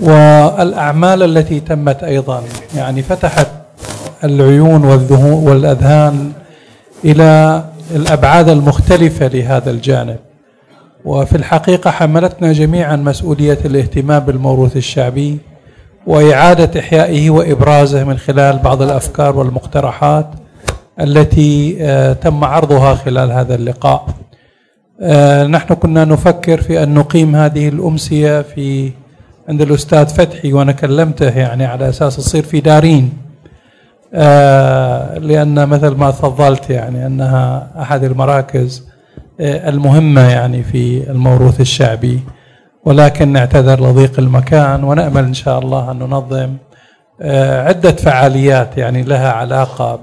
والأعمال التي تمت أيضا يعني فتحت العيون والأذهان إلى الأبعاد المختلفة لهذا الجانب. وفي الحقيقة حملتنا جميعا مسؤولية الاهتمام بالموروث الشعبي وإعادة إحيائه وإبرازه من خلال بعض الأفكار والمقترحات التي آه، تم عرضها خلال هذا اللقاء. آه، نحن كنا نفكر في أن نقيم هذه الأمسية في عند الأستاذ فتحي وأنا كلمته يعني على أساس تصير في دارين. آه، لأن مثل ما تفضلت يعني أنها أحد المراكز آه، المهمة يعني في الموروث الشعبي. ولكن نعتذر لضيق المكان ونأمل إن شاء الله أن ننظم آه، عدة فعاليات يعني لها علاقة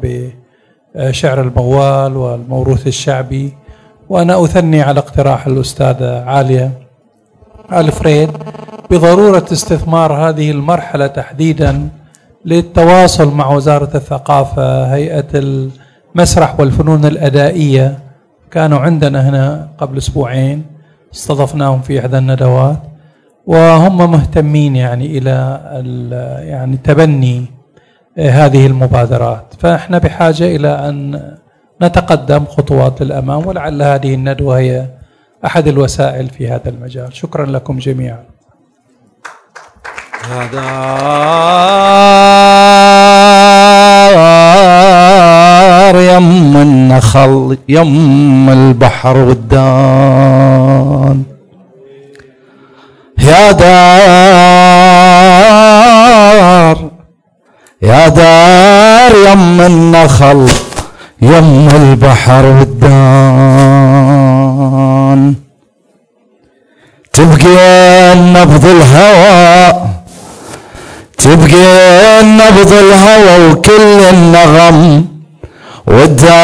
بشعر الموال والموروث الشعبي. وأنا أثني على اقتراح الأستاذة عالية الفريد بضرورة استثمار هذه المرحلة تحديدا للتواصل مع وزارة الثقافة هيئة المسرح والفنون الأدائية. كانوا عندنا هنا قبل أسبوعين استضفناهم في إحدى الندوات. وهم مهتمين يعني إلى يعني تبني هذه المبادرات. فإحنا بحاجة إلى أن نتقدم خطوات للأمام ولعل هذه الندوة هي أحد الوسائل في هذا المجال. شكرا لكم جميعا. دار يم النخل يم البحر والدان. يا دار يا دار يم النخل يم البحر والدان. تبقى نبض الهوى تبقى نبض الهوى وكل النغم والدان.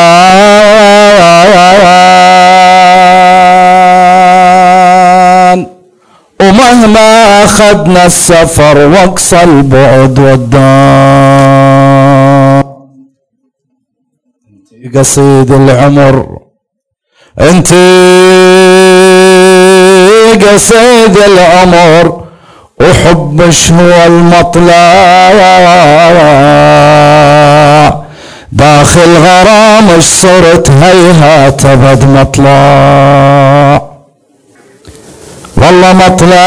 ومهما أخذنا السفر واقصى البعد والدان. قصيد العمر انت قصيد العمر. وحبش هو المطلع داخل غرامش صرت هيهات أبد مطلع. والله مطلع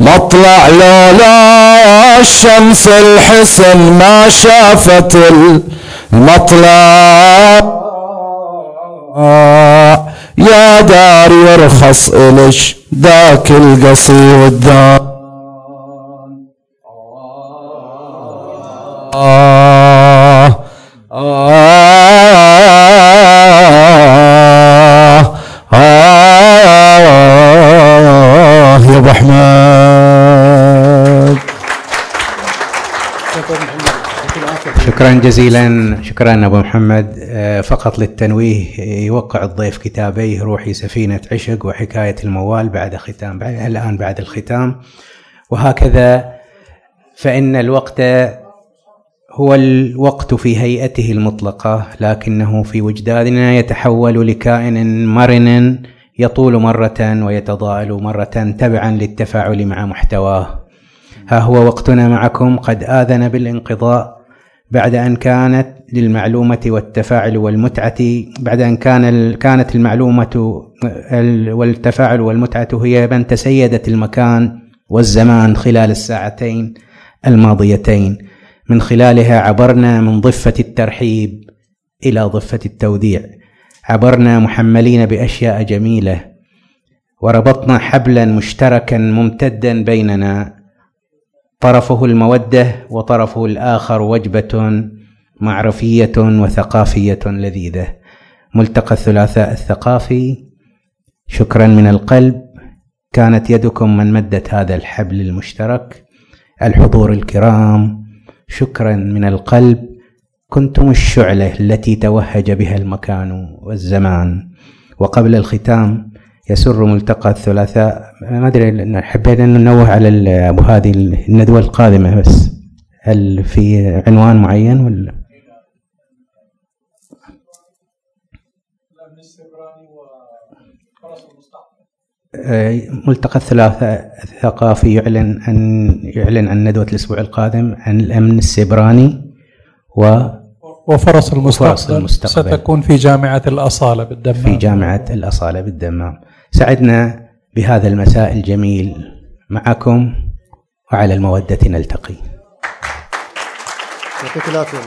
مطلع لولا الشمس الحسن ما شافت المطلع. يا دار يرخص إلش ذاك القصي والدار جزيلا. شكرا أبو محمد. آه، فقط للتنويه يوقع الضيف كتابيه روحي سفينة عشق وحكاية الموال بعد ختام الآن بعد الختام. وهكذا فإن الوقت هو الوقت في هيئته المطلقة لكنه في وجداننا يتحول لكائن مرن يطول مرة ويتضاءل مرة تبعا للتفاعل مع محتواه. ها هو وقتنا معكم. قد آذن بالانقضاء. بعد أن كانت للمعلومة والتفاعل والمتعة بعد أن كان كانت المعلومة والتفاعل والمتعة هي من تسيدت المكان والزمان خلال الساعتين الماضيتين. من خلالها عبرنا من ضفة الترحيب إلى ضفة التوديع. عبرنا محملين بأشياء جميلة. وربطنا حبلا مشتركا ممتدا بيننا. طرفه المودة وطرفه الآخر وجبة معرفية وثقافية لذيذة. ملتقى الثلاثاء الثقافي. شكرا من القلب. كانت يدكم من مدت هذا الحبل المشترك. الحضور الكرام. شكرا من القلب. كنتم الشعلة التي توهج بها المكان والزمان. وقبل الختام يسر ملتقى الثلاثاء. ما أدري حبينا أن ننوه على أبو هذه الندوة القادمة بس هل في عنوان معين ولا؟ ملتقى الثلاثاء الثقافي يعلن عن يعلن عن ندوة الأسبوع القادم عن الأمن السيبراني و وفرص المستقبل, وفرص المستقبل. ستكون في جامعة الأصالة بالدمام. في جامعة الأصالة بالدمام. سعدنا بهذا المساء الجميل معكم وعلى المودة نلتقي. يعطيك العافية